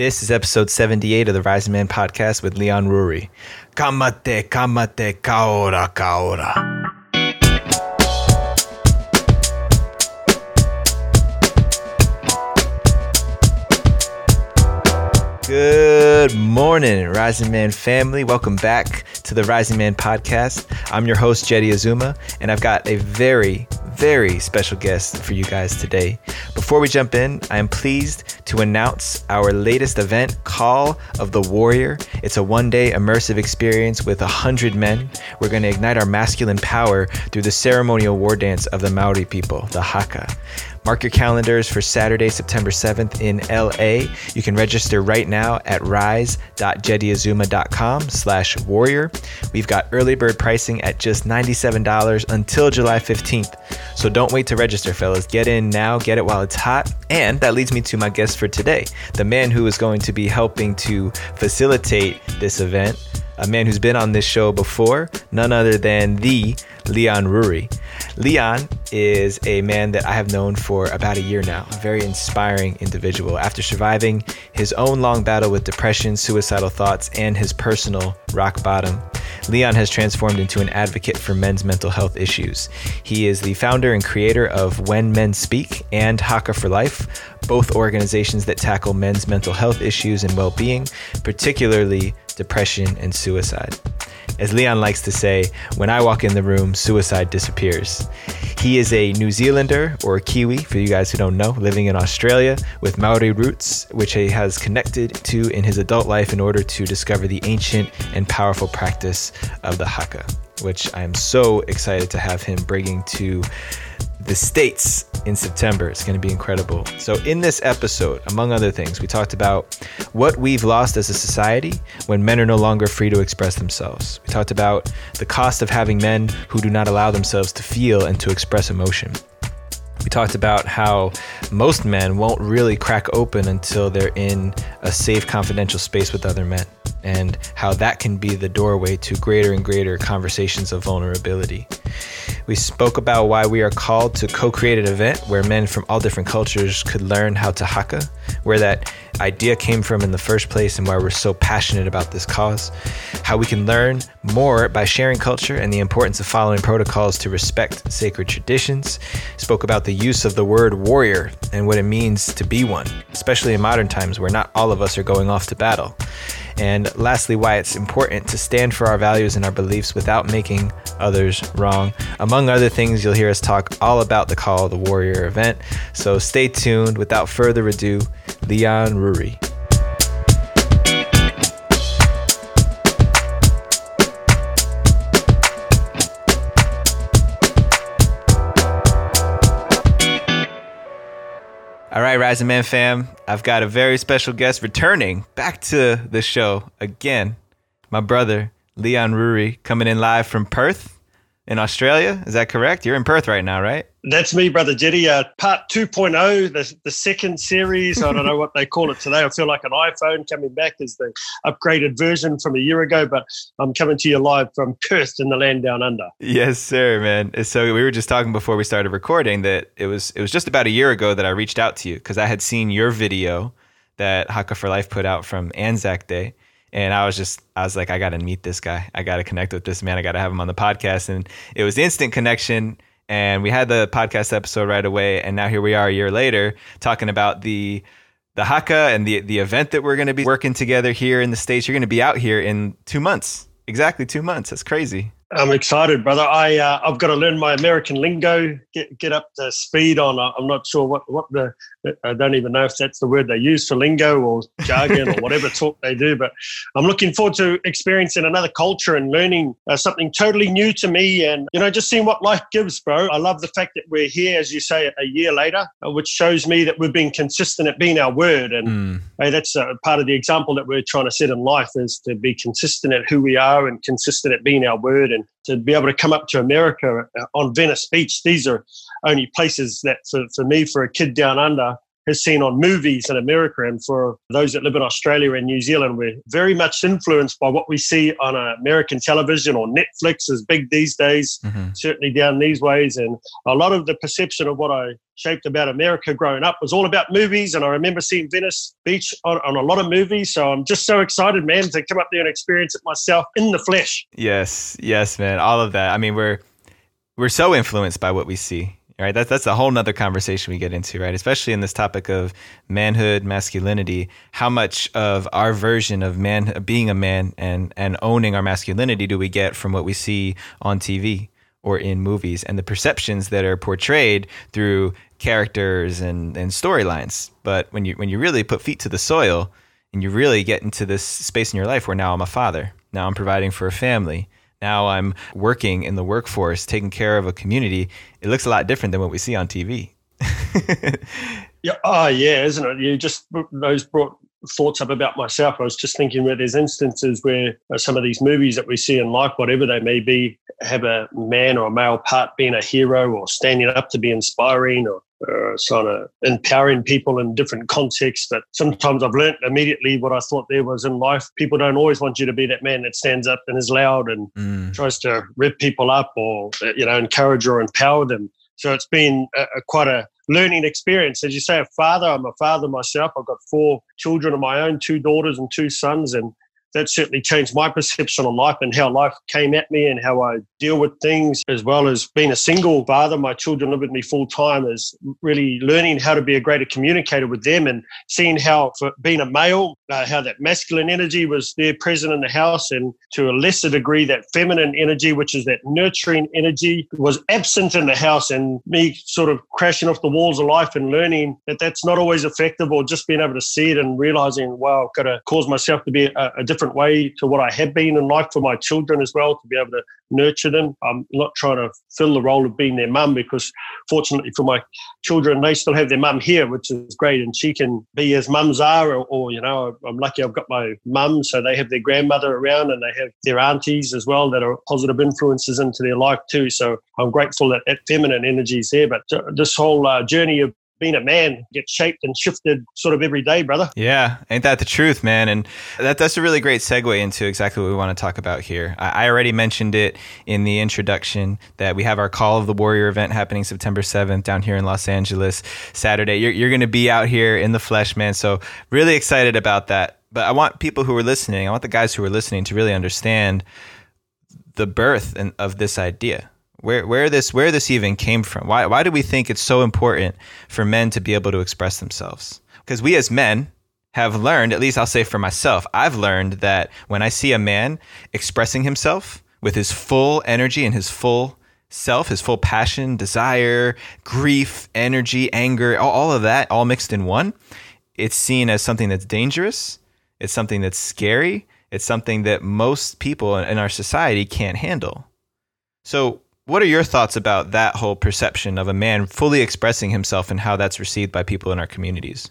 This is episode 78 of the Rising Man podcast with Leon Ruri. Kamate, kamate, kaora, kaora. Good morning, Rising Man family. Welcome back to the Rising Man podcast. I'm your host, Jetty Azuma, and I've got a very, very special guest for you guys today. Before we jump in, I am pleased to announce our latest event, Call of the Warrior. It's a one day immersive experience with 100 men. We're going to ignite our masculine power through the ceremonial war dance of the Maori people, the Haka. Mark your calendars for Saturday, September 7th in LA. You can register right now at rise.jettyazuma.com slash warrior. We've got early bird pricing at just $97 until July 15th. So don't wait to register, fellas. Get in now, get it while it's hot. And that leads me to my guest for today, the man who is going to be helping to facilitate this event, a man who's been on this show before, none other than the Leon Ruri. Leon is a man that I have known for about a year now, a very inspiring individual. After surviving his own long battle with depression, suicidal thoughts, and his personal rock bottom, Leon has transformed into an advocate for men's mental health issues. He is the founder and creator of When Men Speak and Haka for Life, both organizations that tackle men's mental health issues and well being, particularly depression and suicide. As Leon likes to say, when I walk in the room, suicide disappears. He is a New Zealander or Kiwi, for you guys who don't know, living in Australia with Maori roots, which he has connected to in his adult life in order to discover the ancient and powerful practice of the Haka, which I am so excited to have him bringing to the States in September. It's going to be incredible. So, in this episode, among other things, we talked about what we've lost as a society when men are no longer free to express themselves. We talked about the cost of having men who do not allow themselves to feel and to express emotion. We talked about how most men won't really crack open until they're in a safe, confidential space with other men, and how that can be the doorway to greater and greater conversations of vulnerability. We spoke about why we are called to co create an event where men from all different cultures could learn how to haka, where that idea came from in the first place, and why we're so passionate about this cause. How we can learn more by sharing culture and the importance of following protocols to respect sacred traditions. Spoke about the use of the word warrior and what it means to be one, especially in modern times where not all of us are going off to battle. And lastly, why it's important to stand for our values and our beliefs without making others wrong. Among other things, you'll hear us talk all about the Call of the Warrior event. So stay tuned. Without further ado, Leon Ruri. All right, Rising Man fam, I've got a very special guest returning back to the show again. My brother, Leon Ruri, coming in live from Perth in Australia. Is that correct? You're in Perth right now, right? That's me, brother Jetty. Uh, part 2.0, the, the second series. I don't know what they call it today. I feel like an iPhone coming back as the upgraded version from a year ago, but I'm coming to you live from Perth in the land down under. Yes, sir, man. So we were just talking before we started recording that it was it was just about a year ago that I reached out to you because I had seen your video that Haka for Life put out from Anzac Day. And I was just, I was like, I got to meet this guy. I got to connect with this man. I got to have him on the podcast. And it was instant connection and we had the podcast episode right away and now here we are a year later talking about the the haka and the the event that we're going to be working together here in the states you're going to be out here in 2 months exactly 2 months that's crazy I'm excited, brother. I uh, I've got to learn my American lingo, get get up to speed on. I'm not sure what what the I don't even know if that's the word they use for lingo or jargon or whatever talk they do. But I'm looking forward to experiencing another culture and learning uh, something totally new to me, and you know, just seeing what life gives, bro. I love the fact that we're here, as you say, a year later, uh, which shows me that we've been consistent at being our word, and mm. hey, that's part of the example that we're trying to set in life is to be consistent at who we are and consistent at being our word and to be able to come up to America uh, on Venice Beach. These are only places that, for, for me, for a kid down under, has seen on movies in America. And for those that live in Australia and New Zealand, we're very much influenced by what we see on American television or Netflix is big these days, mm-hmm. certainly down these ways. And a lot of the perception of what I shaped about America growing up was all about movies. And I remember seeing Venice Beach on, on a lot of movies. So I'm just so excited, man, to come up there and experience it myself in the flesh. Yes, yes, man. All of that. I mean, we're we're so influenced by what we see right? That's that's a whole nother conversation we get into, right? Especially in this topic of manhood, masculinity. How much of our version of man being a man and and owning our masculinity do we get from what we see on TV or in movies and the perceptions that are portrayed through characters and and storylines? But when you when you really put feet to the soil and you really get into this space in your life where now I'm a father, now I'm providing for a family now I'm working in the workforce, taking care of a community. It looks a lot different than what we see on TV. yeah, oh yeah, isn't it? You just those brought thoughts up about myself. I was just thinking where there's instances where uh, some of these movies that we see in life, whatever they may be, have a man or a male part being a hero or standing up to be inspiring or uh, sort of empowering people in different contexts. But sometimes I've learned immediately what I thought there was in life. People don't always want you to be that man that stands up and is loud and mm. tries to rip people up or you know encourage or empower them. So it's been a, a, quite a learning experience. As you say, a father. I'm a father myself. I've got four children of my own, two daughters and two sons, and that certainly changed my perception on life and how life came at me and how I deal with things, as well as being a single father. My children live with me full time, is really learning how to be a greater communicator with them and seeing how, for being a male, uh, how that masculine energy was there present in the house, and to a lesser degree, that feminine energy, which is that nurturing energy, was absent in the house. And me sort of crashing off the walls of life and learning that that's not always effective, or just being able to see it and realizing, wow, I've got to cause myself to be a, a different way to what I have been in life for my children as well, to be able to nurture them. I'm not trying to fill the role of being their mum because, fortunately for my children, they still have their mum here, which is great, and she can be as mums are. Or, or you know, I'm lucky I've got my mum, so they have their grandmother around, and they have their aunties as well that are positive influences into their life too. So I'm grateful that that feminine energy is there. But this whole uh, journey of being a man gets shaped and shifted sort of every day, brother. Yeah, ain't that the truth, man? And that that's a really great segue into exactly what we want to talk about here. I, I already mentioned it in the introduction that we have our Call of the Warrior event happening September 7th down here in Los Angeles, Saturday. You're, you're going to be out here in the flesh, man. So really excited about that. But I want people who are listening, I want the guys who are listening to really understand the birth of this idea where where this where this even came from. Why why do we think it's so important for men to be able to express themselves? Because we as men have learned, at least I'll say for myself, I've learned that when I see a man expressing himself with his full energy and his full self, his full passion, desire, grief, energy, anger, all, all of that all mixed in one, it's seen as something that's dangerous. It's something that's scary. It's something that most people in our society can't handle. So, what are your thoughts about that whole perception of a man fully expressing himself and how that's received by people in our communities?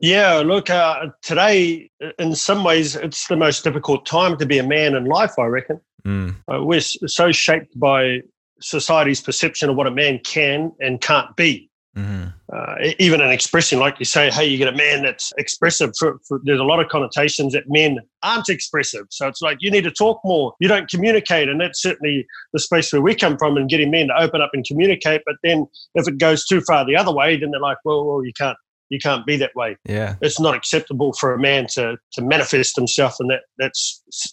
Yeah, look, uh, today, in some ways, it's the most difficult time to be a man in life, I reckon. Mm. Uh, we're so shaped by society's perception of what a man can and can't be. Mm-hmm. Uh, even in expressing, like you say, hey, you get a man that's expressive. For, for, there's a lot of connotations that men aren't expressive. So it's like you need to talk more. You don't communicate, and that's certainly the space where we come from, and getting men to open up and communicate. But then if it goes too far the other way, then they're like, well, well, you can't you can't be that way. Yeah, it's not acceptable for a man to to manifest himself in that that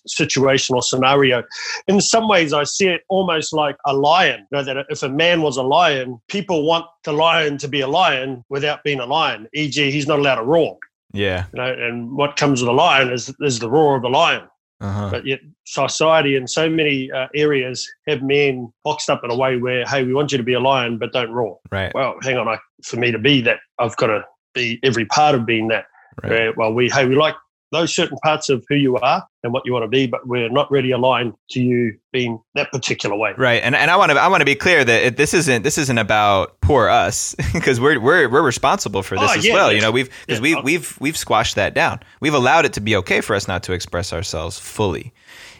situation or scenario. In some ways, I see it almost like a lion. You know, that if a man was a lion, people want the lion to be a lion without being a lion. E.g., he's not allowed to roar. Yeah, you know, and what comes with a lion is is the roar of the lion. Uh-huh. But yet, society in so many uh, areas have men boxed up in a way where, hey, we want you to be a lion, but don't roar. Right. Well, hang on, I, for me to be that, I've got to be every part of being that. Right. well, we hey, we like those certain parts of who you are and what you want to be, but we're not really aligned to you being that particular way. Right. And and I want to I want to be clear that it, this isn't this isn't about poor us because we're we're we're responsible for this oh, as yeah, well. You know, we've because yeah. we oh. we've we've squashed that down. We've allowed it to be okay for us not to express ourselves fully.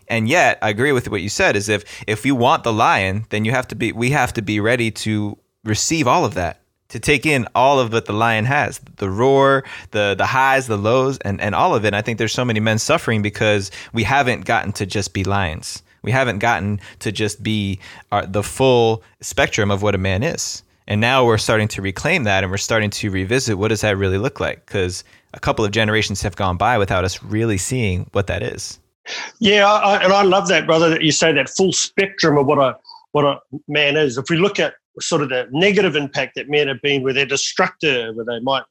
And yet, I agree with what you said is if if you want the lion, then you have to be we have to be ready to receive all of that to take in all of what the lion has the roar the the highs the lows and and all of it. And i think there's so many men suffering because we haven't gotten to just be lions. We haven't gotten to just be our, the full spectrum of what a man is. And now we're starting to reclaim that and we're starting to revisit what does that really look like? Because a couple of generations have gone by without us really seeing what that is. Yeah I, and i love that brother that you say that full spectrum of what a what a man is. If we look at sort of the negative impact that men have been where they're destructive, where they might,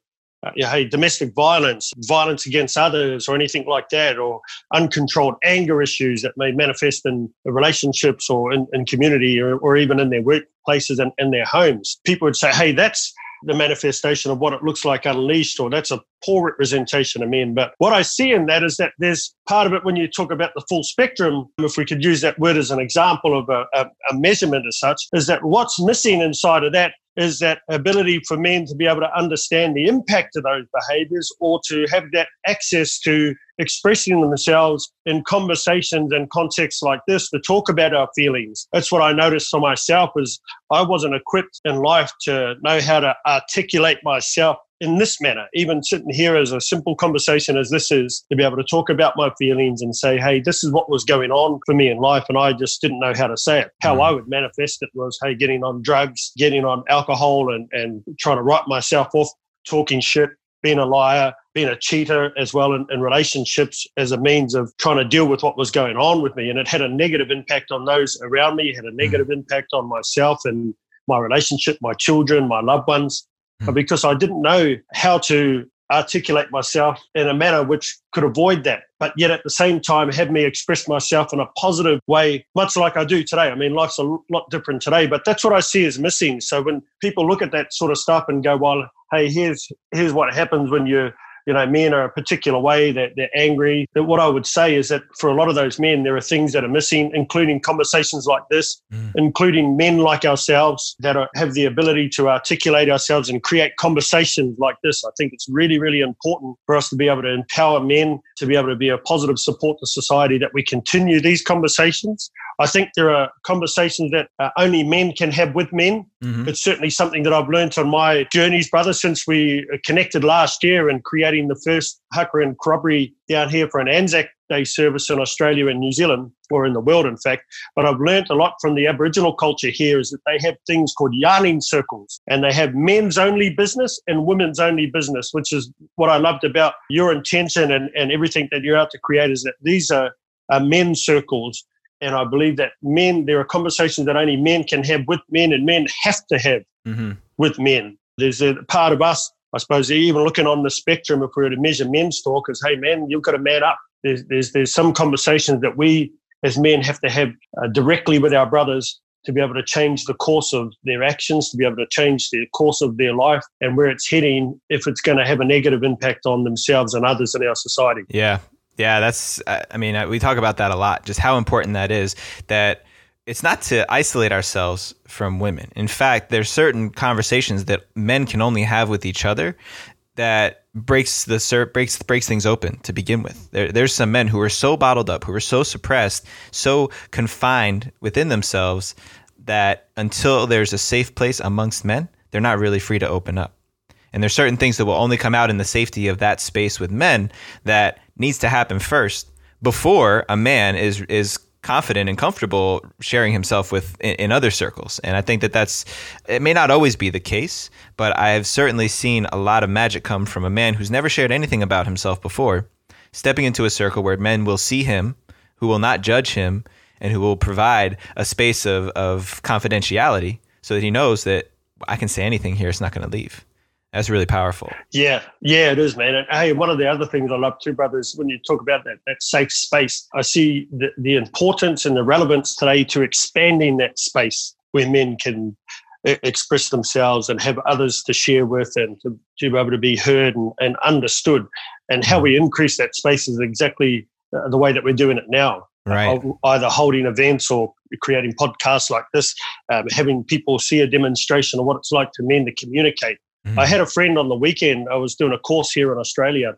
uh, you know, hey, domestic violence, violence against others, or anything like that, or uncontrolled anger issues that may manifest in relationships or in, in community or, or even in their workplaces and in their homes. People would say, hey, that's the manifestation of what it looks like unleashed, or that's a poor representation of men. But what I see in that is that there's part of it when you talk about the full spectrum, if we could use that word as an example of a, a, a measurement as such, is that what's missing inside of that is that ability for men to be able to understand the impact of those behaviors or to have that access to expressing themselves in conversations and contexts like this to talk about our feelings. That's what I noticed for myself is I wasn't equipped in life to know how to articulate myself in this manner, even sitting here as a simple conversation as this is, to be able to talk about my feelings and say, hey, this is what was going on for me in life. And I just didn't know how to say it. How mm. I would manifest it was, hey, getting on drugs, getting on alcohol, and, and trying to write myself off, talking shit, being a liar, being a cheater as well in, in, relationships as a means of trying to deal with what was going on with me. And it had a negative impact on those around me, it had a mm. negative impact on myself and my relationship, my children, my loved ones mm. because I didn't know how to articulate myself in a manner which could avoid that, but yet at the same time have me express myself in a positive way, much like I do today. I mean, life's a lot different today, but that's what I see as missing. So when people look at that sort of stuff and go, well, hey, here's here's what happens when you you know, men are a particular way, that they're, they're angry. That what I would say is that for a lot of those men, there are things that are missing, including conversations like this, mm. including men like ourselves that are, have the ability to articulate ourselves and create conversations like this. I think it's really, really important for us to be able to empower men to be able to be a positive support to society that we continue these conversations. I think there are conversations that uh, only men can have with men. Mm-hmm. It's certainly something that I've learned on my journeys, brother, since we connected last year and creating the first haka and corroboree down here for an Anzac Day service in Australia and New Zealand, or in the world, in fact. But I've learned a lot from the Aboriginal culture here is that they have things called yarning circles, and they have men's only business and women's only business, which is what I loved about your intention and, and everything that you're out to create is that these are, are men's circles and I believe that men, there are conversations that only men can have with men and men have to have mm-hmm. with men. There's a part of us, I suppose, even looking on the spectrum, if we were to measure men's talk, is hey, man, you've got to man up. There's, there's, there's some conversations that we as men have to have uh, directly with our brothers to be able to change the course of their actions, to be able to change the course of their life and where it's heading if it's going to have a negative impact on themselves and others in our society. Yeah, yeah, that's, I mean, we talk about that a lot, just how important that is. That it's not to isolate ourselves from women. In fact, there's certain conversations that men can only have with each other that breaks the breaks breaks things open to begin with. There, there's some men who are so bottled up, who are so suppressed, so confined within themselves that until there's a safe place amongst men, they're not really free to open up. And there's certain things that will only come out in the safety of that space with men that needs to happen first before a man is is confident and comfortable sharing himself with in, in, other circles. And I think that that's it may not always be the case, but I have certainly seen a lot of magic come from a man who's never shared anything about himself before, stepping into a circle where men will see him, who will not judge him, and who will provide a space of of confidentiality so that he knows that I can say anything here, it's not going to leave. That's really powerful. Yeah, yeah, it is, man. And hey, one of the other things I love too, brothers, when you talk about that that safe space, I see the, the importance and the relevance today to expanding that space where men can express themselves and have others to share with and to, to be able to be heard and, and understood. And how we increase that space is exactly uh, the way that we're doing it now. Right. either holding events or creating podcasts like this, um, having people see a demonstration of what it's like to men to communicate Mm-hmm. I had a friend on the weekend. I was doing a course here in Australia,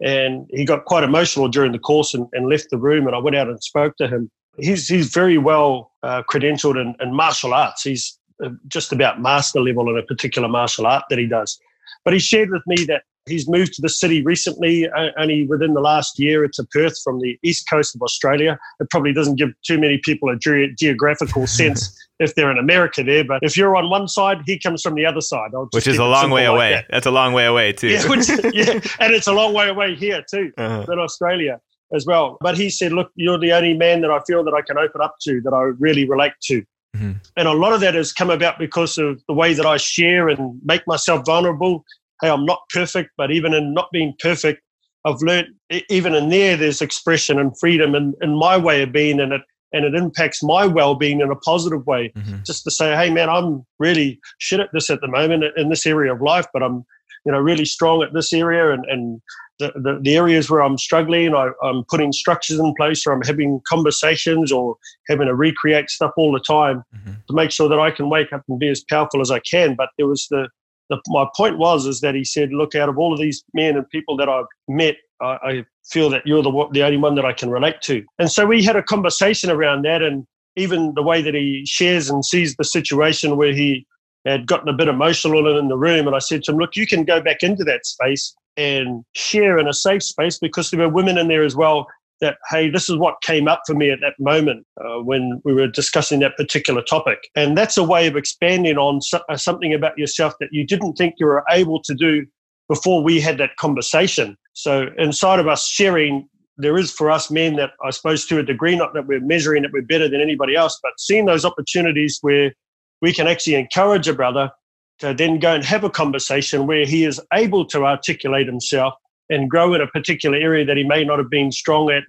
and he got quite emotional during the course and, and left the room. And I went out and spoke to him. He's he's very well uh, credentialed in, in, martial arts. He's uh, just about master level in a particular martial art that he does. But he shared with me that he's moved to the city recently, only within the last year. It's a Perth from the east coast of Australia. It probably doesn't give too many people a ge- geographical sense if they're in America there. But if you're on one side, he comes from the other side. Which is a long way like away. That. That's a long way away too. Yeah, which, yeah, and it's a long way away here too, uh-huh. in Australia as well. But he said, "Look, you're the only man that I feel that I can open up to, that I really relate to." Mm-hmm. And a lot of that has come about because of the way that I share and make myself vulnerable hey, I'm not perfect, but even in not being perfect, I've learned even in there, there's expression and freedom in, in my way of being, and it and it impacts my well-being in a positive way. Mm-hmm. Just to say, hey, man, I'm really shit at this at the moment in this area of life, but I'm you know really strong at this area, and and the, the, the areas where I'm struggling, I, I'm putting structures in place, or I'm having conversations, or having to recreate stuff all the time mm-hmm. to make sure that I can wake up and be as powerful as I can. But there was the the, my point was is that he said, look, out of all of these men and people that I've met, I, I feel that you're the the only one that I can relate to. And so we had a conversation around that, and even the way that he shares and sees the situation where he had gotten a bit emotional in the room. And I said to him, look, you can go back into that space and share in a safe space because there were women in there as well that, hey, this is what came up for me at that moment uh, when we were discussing that particular topic. And that's a way of expanding on so, uh, something about yourself that you didn't think you were able to do before we had that conversation. So, inside of us sharing, there is for us men that I suppose to a degree, not that we're measuring that we're better than anybody else, but seeing those opportunities where we can actually encourage a brother to then go and have a conversation where he is able to articulate himself and grow in a particular area that he may not have been strong at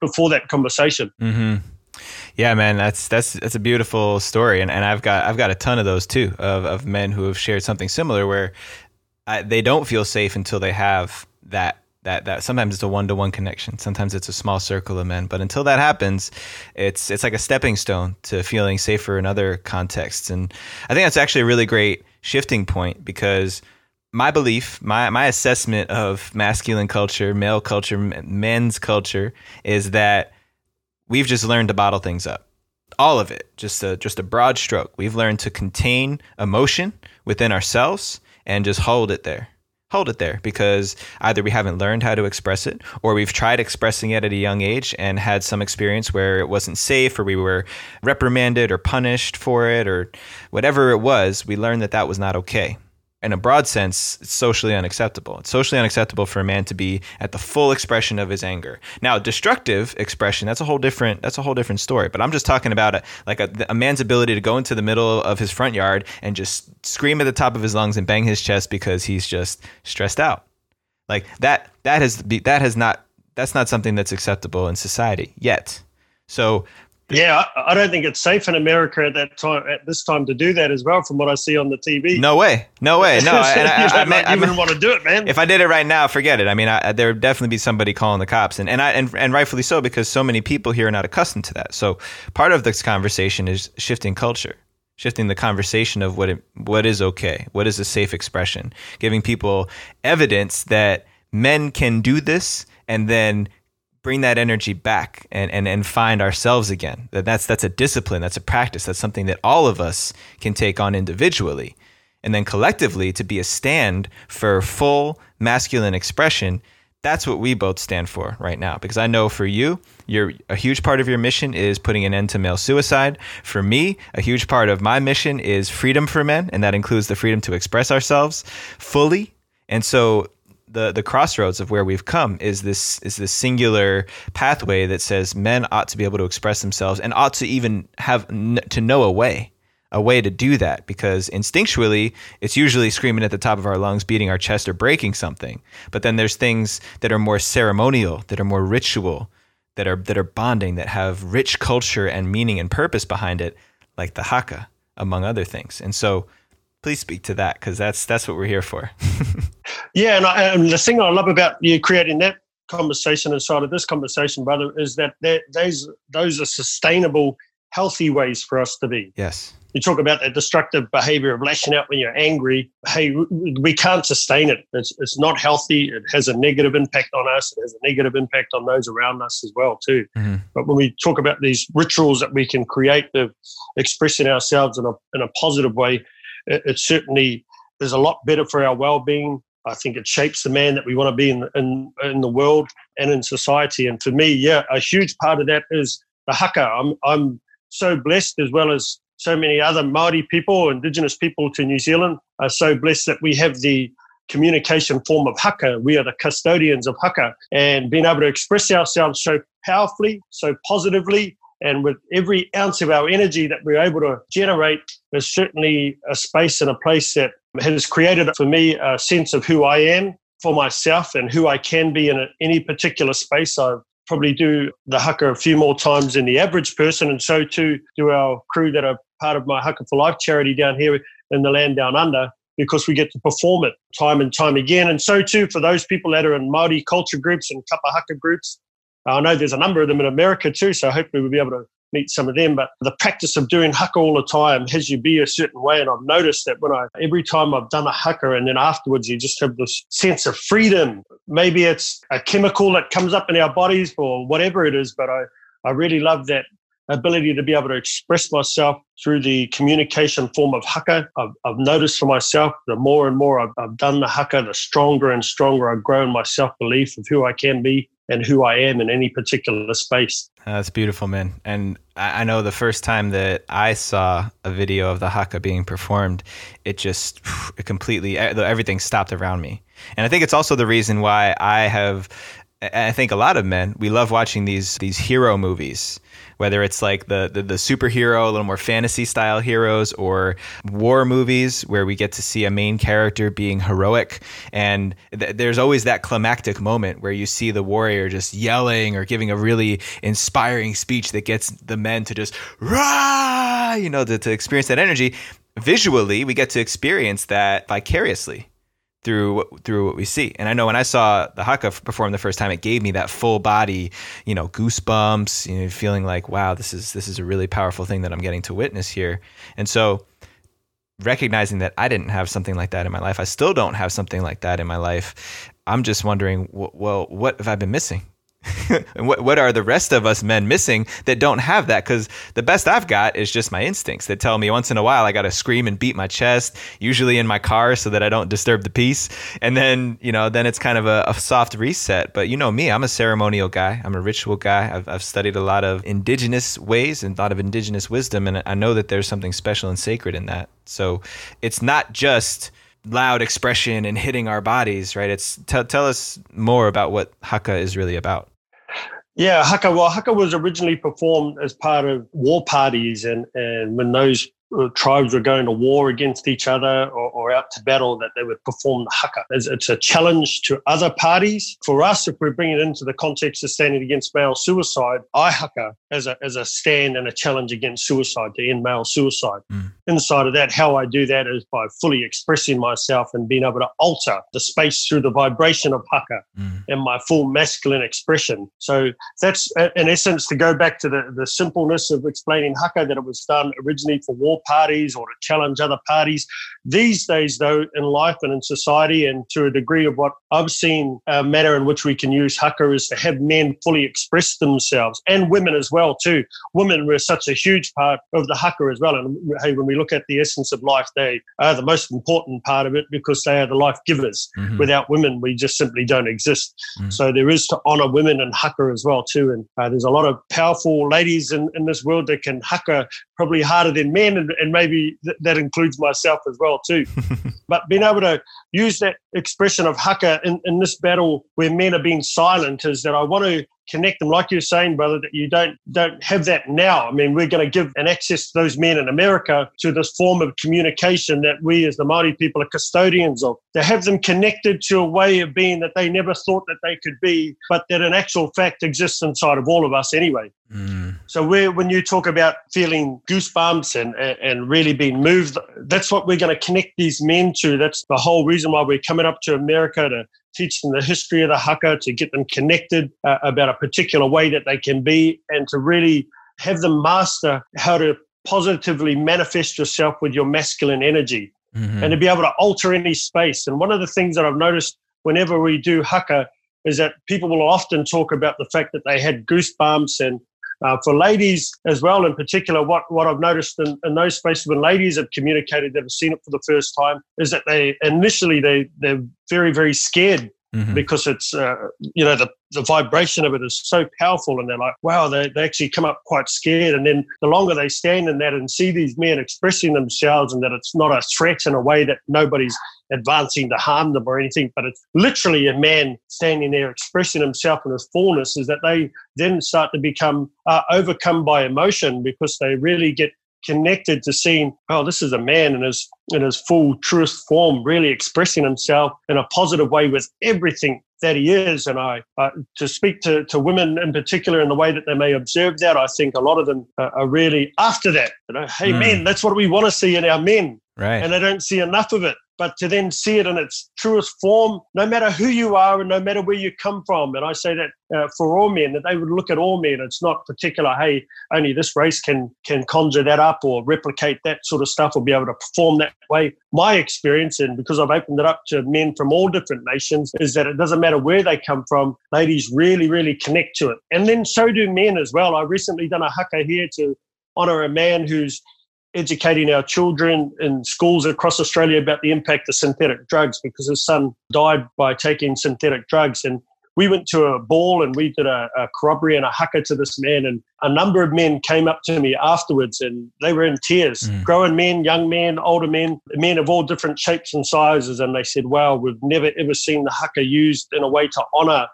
before that conversation. Mm-hmm. Yeah, man, that's that's that's a beautiful story, and, and I've got I've got a ton of those too of of men who have shared something similar where I, they don't feel safe until they have that that that sometimes it's a one to one connection, sometimes it's a small circle of men, but until that happens, it's it's like a stepping stone to feeling safer in other contexts, and I think that's actually a really great shifting point because my belief, my my assessment of masculine culture, male culture, men's culture is that we've just learned to bottle things up. All of it, just a just a broad stroke. We've learned to contain emotion within ourselves and just hold it there. Hold it there because either we haven't learned how to express it or we've tried expressing it at a young age and had some experience where it wasn't safe or we were reprimanded or punished for it or whatever it was, we learned that that was not okay in a broad sense, it's socially unacceptable. It's socially unacceptable for a man to be at the full expression of his anger. Now, destructive expression, that's a whole different that's a whole different story. But I'm just talking about a, like a, a man's ability to go into the middle of his front yard and just scream at the top of his lungs and bang his chest because he's just stressed out. Like that that has that has not that's not something that's acceptable in society yet. So yeah, I, don't think it's safe in America at that time, at this time, to do that as well. From what I see on the TV. No way, no way, no. I, I, I, I, even want to do it, man. If I did it right now, forget it. I mean, there would definitely be somebody calling the cops, and and I and, and rightfully so because so many people here are not accustomed to that. So part of this conversation is shifting culture shifting the conversation of what it, what is okay, what is a safe expression, giving people evidence that men can do this and then bring that energy back and, and, and find ourselves again. That that's that's a discipline, that's a practice, that's something that all of us can take on individually. And then collectively to be a stand for full masculine expression, that's what we both stand for right now. Because I know for you, you're a huge part of your mission is putting an end to male suicide. For me, a huge part of my mission is freedom for men, and that includes the freedom to express ourselves fully. And so the the crossroads of where we've come is this is this singular pathway that says men ought to be able to express themselves and ought to even have to know a way a way to do that because instinctually it's usually screaming at the top of our lungs beating our chest or breaking something. But then there's things that are more ceremonial that are more ritual that are that are bonding that have rich culture and meaning and purpose behind it like the haka among other things. And so please speak to that because that's that's what we're here for. yeah, and, I, and, the thing I love about you creating that conversation inside of this conversation, brother, is that those those are sustainable, healthy ways for us to be. Yes. you talk about that destructive behavior of lashing out when you're angry. Hey, we can't sustain it. It's, it's not healthy. It has a negative impact on us. It has a negative impact on those around us as well too. Mm-hmm. But when we talk about these rituals that we can create of expressing ourselves in a in a positive way, it, it certainly is a lot better for our well-being. I think it shapes the man that we want to be in, in in the world and in society. And for me, yeah, a huge part of that is the haka. I'm I'm so blessed as well as so many other Maori people, Indigenous people to New Zealand are so blessed that we have the communication form of haka. We are the custodians of haka, and being able to express ourselves so powerfully, so positively, and with every ounce of our energy that we're able to generate there's certainly a space and a place that has created for me a sense of who I am for myself and who I can be in any particular space. I've probably do the haka a few more times than the average person, and so too do our crew that are part of my Haka for Life charity down here in the land down under because we get to perform it time and time again. And so too for those people that are in Māori culture groups and Kapa Haka groups. I know there's a number of them in America too, so hopefully we'll be able to meet some of them. But the practice of doing haka all the time has you be a certain way. And I've noticed that when I every time I've done a haka and then afterwards you just have this sense of freedom. Maybe it's a chemical that comes up in our bodies or whatever it is, but I, I really love that ability to be able to express myself through the communication form of haka. I've, I've noticed for myself, the more and more I've, I've, done the haka, the stronger and stronger I've grown my self belief of who I can be and who I am in any particular space. That's beautiful, man. And I know the first time that I saw a video of the haka being performed, it just it completely everything stopped around me. And I think it's also the reason why I have I think a lot of men we love watching these these hero movies whether it's like the, the, the superhero, a little more fantasy style heroes, or war movies where we get to see a main character being heroic. And th- there's always that climactic moment where you see the warrior just yelling or giving a really inspiring speech that gets the men to just rah, you know, to, to experience that energy. Visually, we get to experience that vicariously through through what we see. And I know when I saw the Haka perform the first time, it gave me that full body, you know, goosebumps, you know, feeling like, wow, this is this is a really powerful thing that I'm getting to witness here. And so recognizing that I didn't have something like that in my life, I still don't have something like that in my life. I'm just wondering, well, what have I been missing? and what what are the rest of us men missing that don't have that? Because the best I've got is just my instincts that tell me once in a while I got to scream and beat my chest, usually in my car so that I don't disturb the peace. And then you know then it's kind of a, a soft reset. But you know me, I'm a ceremonial guy. I'm a ritual guy. I've I've studied a lot of indigenous ways and a lot of indigenous wisdom, and I know that there's something special and sacred in that. So it's not just loud expression and hitting our bodies, right? It's t- tell us more about what haka is really about. Yeah, haka. Well, haka was originally performed as part of war parties, and and when those tribes were going to war against each other or, or, out to battle that they would perform the haka. It's, it's, a challenge to other parties. For us, if we bring it into the context of standing against male suicide, I haka as a, as a stand and a challenge against suicide to end male suicide. Mm. Inside of that, how I do that is by fully expressing myself and being able to alter the space through the vibration of haka mm. and my full masculine expression. So that's in essence to go back to the, the simpleness of explaining haka that it was done originally for war parties or to challenge other parties. These days, though, in life and in society, and to a degree of what I've seen, a manner in which we can use haka is to have men fully express themselves and women as well too. Women were such a huge part of the haka as well. And hey, when we look at the essence of life, they are the most important part of it because they are the life givers. Mm-hmm. Without women, we just simply don't exist. Mm-hmm. So there is to honor women and haka as well too. And uh, there's a lot of powerful ladies in, in this world that can haka probably harder than men and, and maybe th- that includes myself as well too. but being able to use that expression of haka in, in this battle where men are being silent is that I want to connect them, like you're saying, brother, that you don't don't have that now. I mean, we're going to give an access to those men in America to this form of communication that we as the Maori people are custodians of. To have them connected to a way of being that they never thought that they could be, but that in actual fact exists inside of all of us anyway. Mm. So when you talk about feeling goosebumps and, and really being moved, that's what we're going to connect these men to. That's the whole reason why we're coming up to America to teach them the history of the haka, to get them connected uh, about a particular way that they can be, and to really have them master how to positively manifest yourself with your masculine energy Mhm. and to be able to alter any space. And one of the things that I've noticed whenever we do haka is that people will often talk about the fact that they had goosebumps and uh, for ladies as well, in particular, what, what I've noticed in, in those spaces when ladies have communicated that have seen it for the first time is that they initially they they're very very scared Mhm. because it's uh, you know the the vibration of it is so powerful and they're like wow they, they actually come up quite scared and then the longer they stand in that and see these men expressing themselves and that it's not a threat in a way that nobody's advancing to harm them or anything but it's literally a man standing there expressing himself in his fullness is that they then start to become uh, overcome by emotion because they really get connected to seeing, oh, this is a man in his in his full truest form, really expressing himself in a positive way with everything that he is. And I uh, to speak to, to women in particular in the way that they may observe that, I think a lot of them uh, are really after that. You know, hey, Mm. men, that's what we want to see in our men, Right. and they don't see enough of it. But to then see it in its truest form, no matter who you are and no matter where you come from, and I say that uh, for all men, that they would look at all men. It's not particular. Hey, only this race can can conjure that up or replicate that sort of stuff or be able to perform that way. My experience, and because I've opened it up to men from all different nations, is that it doesn't matter where they come from. Ladies really, really connect to it, and then so do men as well. I recently done a haka here to honor a man who's educating our children in schools across Australia about the impact of synthetic drugs because his son died by taking synthetic drugs. And we went to a ball and we did a, a corroboree and a haka to this man. And a number of men came up to me afterwards and they were in tears. Mm. Grown men, young men, older men, men of all different shapes and sizes. And they said, wow, we've never ever seen the haka used in a way to honor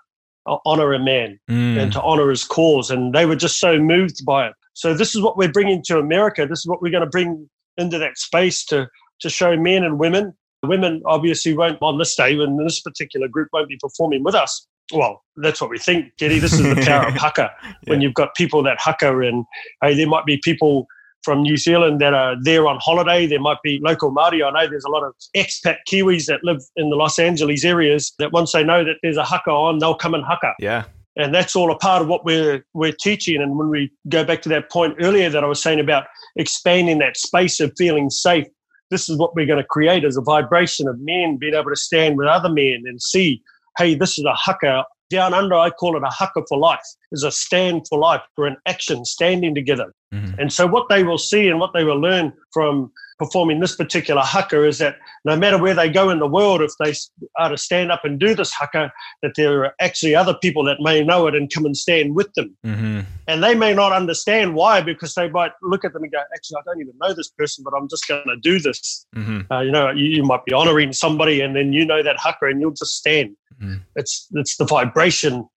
honor a man Mm. and to honor his cause. And they were just so moved by it. So this is what we're bringing to America. This is what we're going to bring into that space to to show men and women. Women obviously won't on this day, and this particular group won't be performing with us. Well, that's what we think, Jetty. This is the power of haka. When you've got people that haka, and hey, there might be people from New Zealand that are there on holiday. There might be local Māori. I know there's a lot of expat Kiwis that live in the Los Angeles areas that once they know that there's a haka on, they'll come and haka Yeah. And that's all a part of what we're we're teaching. And when we go back to that point earlier that I was saying about expanding that space of feeling safe, this is what we're going to create as a vibration of men being able to stand with other men and see, hey, this is a haka. Down under, I call it a haka for life. Is a stand for life. We're in action, standing together. Mhm. And so, what they will see and what they will learn from performing this particular haka is that no matter where they go in the world, if they are to stand up and do this haka, that there are actually other people that may know it and come and stand with them. Mhm. And they may not understand why because they might look at them and go, actually, I don't even know this person, but I'm just going to do this. Mhm. Uh, you know, you, you might be honoring somebody and then you know that haka and you'll just stand. Mhm. It's, it's the vibration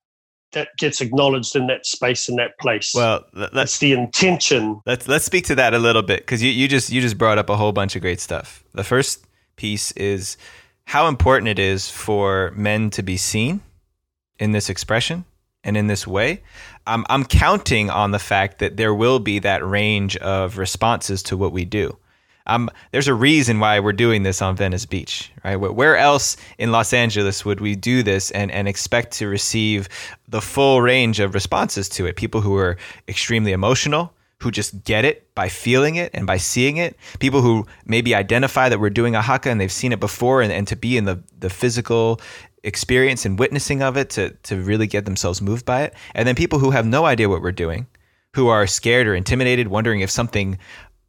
that gets acknowledged in that space, in that place. Well, th- that's the intention. let's let's speak to that a little bit because you, you just you just brought up a whole bunch of great stuff. The first piece is how important it is for men to be seen in this expression and in this way. I'm I'm counting on the fact that there will be that range of responses to what we do. Um, there's a reason why we're doing this on Venice Beach, right? Where else in Los Angeles would we do this and, and expect to receive the full range of responses to it? People who are extremely emotional, who just get it by feeling it and by seeing it. People who maybe identify that we're doing a haka and they've seen it before, and, and to be in the, the physical experience and witnessing of it to, to really get themselves moved by it. And then people who have no idea what we're doing, who are scared or intimidated, wondering if something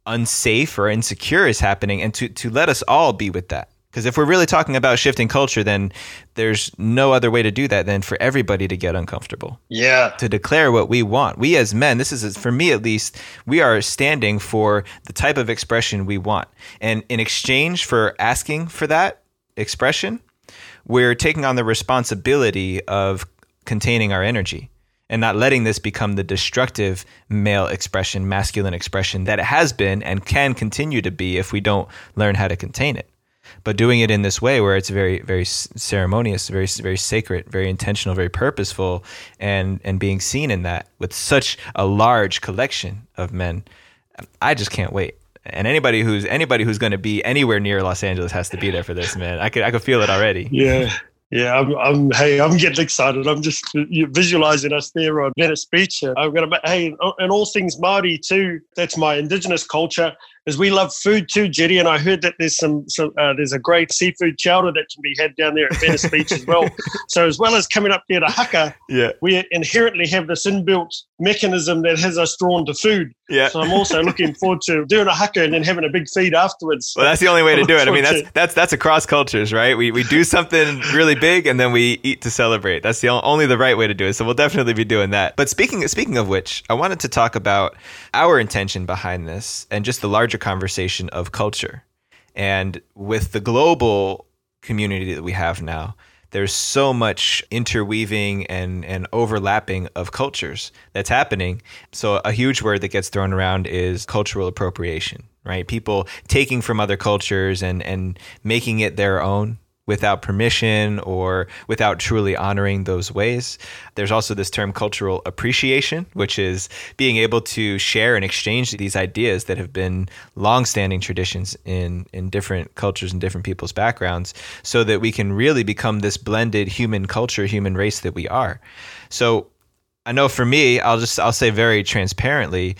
unsafe or insecure is happening, and to, to let us all be with that. Because if we're really talking about shifting culture, then there's no other way to do that than for everybody to get uncomfortable Yeah. to declare what we want. We as men, this is for me at least, we are standing for the type of expression we want. And in exchange for asking for that expression, we're taking on the responsibility of containing our energy and not letting this become the destructive male expression, masculine expression that it has been and can continue to be if we don't learn how to contain it. But doing it in this way where it's very very ceremonious very very sacred very intentional very purposeful and and being seen in that with such a large collection of men i just can't wait. And anybody who's anybody who's going to be anywhere near los angeles has to be there for this man. I could i could feel it already. Yeah. Yeah, I'm, I'm, Hey, I'm getting excited. I'm just visualizing us there on Venice Beach. Uh, I'm gonna. Hey, and all things Maori too. That's my indigenous culture is we love food too, Jetty. And I heard that there's some, some uh, there's a great seafood chowder that can be had down there at Venice Beach as well. So as well as coming up there to haka, yeah, we inherently have this inbuilt mechanism that has us drawn to food. Yeah. So I'm also looking forward to doing a haka and then having a big feed afterwards. Well, that's the only way to do it. I mean, that's that's that's across cultures, right? We we do something really big and then we eat to celebrate. That's the only the right way to do it. So we'll definitely be doing that. But speaking speaking of which, I wanted to talk about our intention behind this and just the larger conversation of culture. And with the global community that we have now, there's so much interweaving and, and overlapping of cultures that's happening. So, a huge word that gets thrown around is cultural appropriation, right? People taking from other cultures and, and making it their own without permission or without truly honoring those ways. There's also this term cultural appreciation, which is being able to share and exchange these ideas that have been long-standing traditions in in different cultures and different people's backgrounds so that we can really become this blended human culture, human race that we are. So I know for me, I'll just I'll say very transparently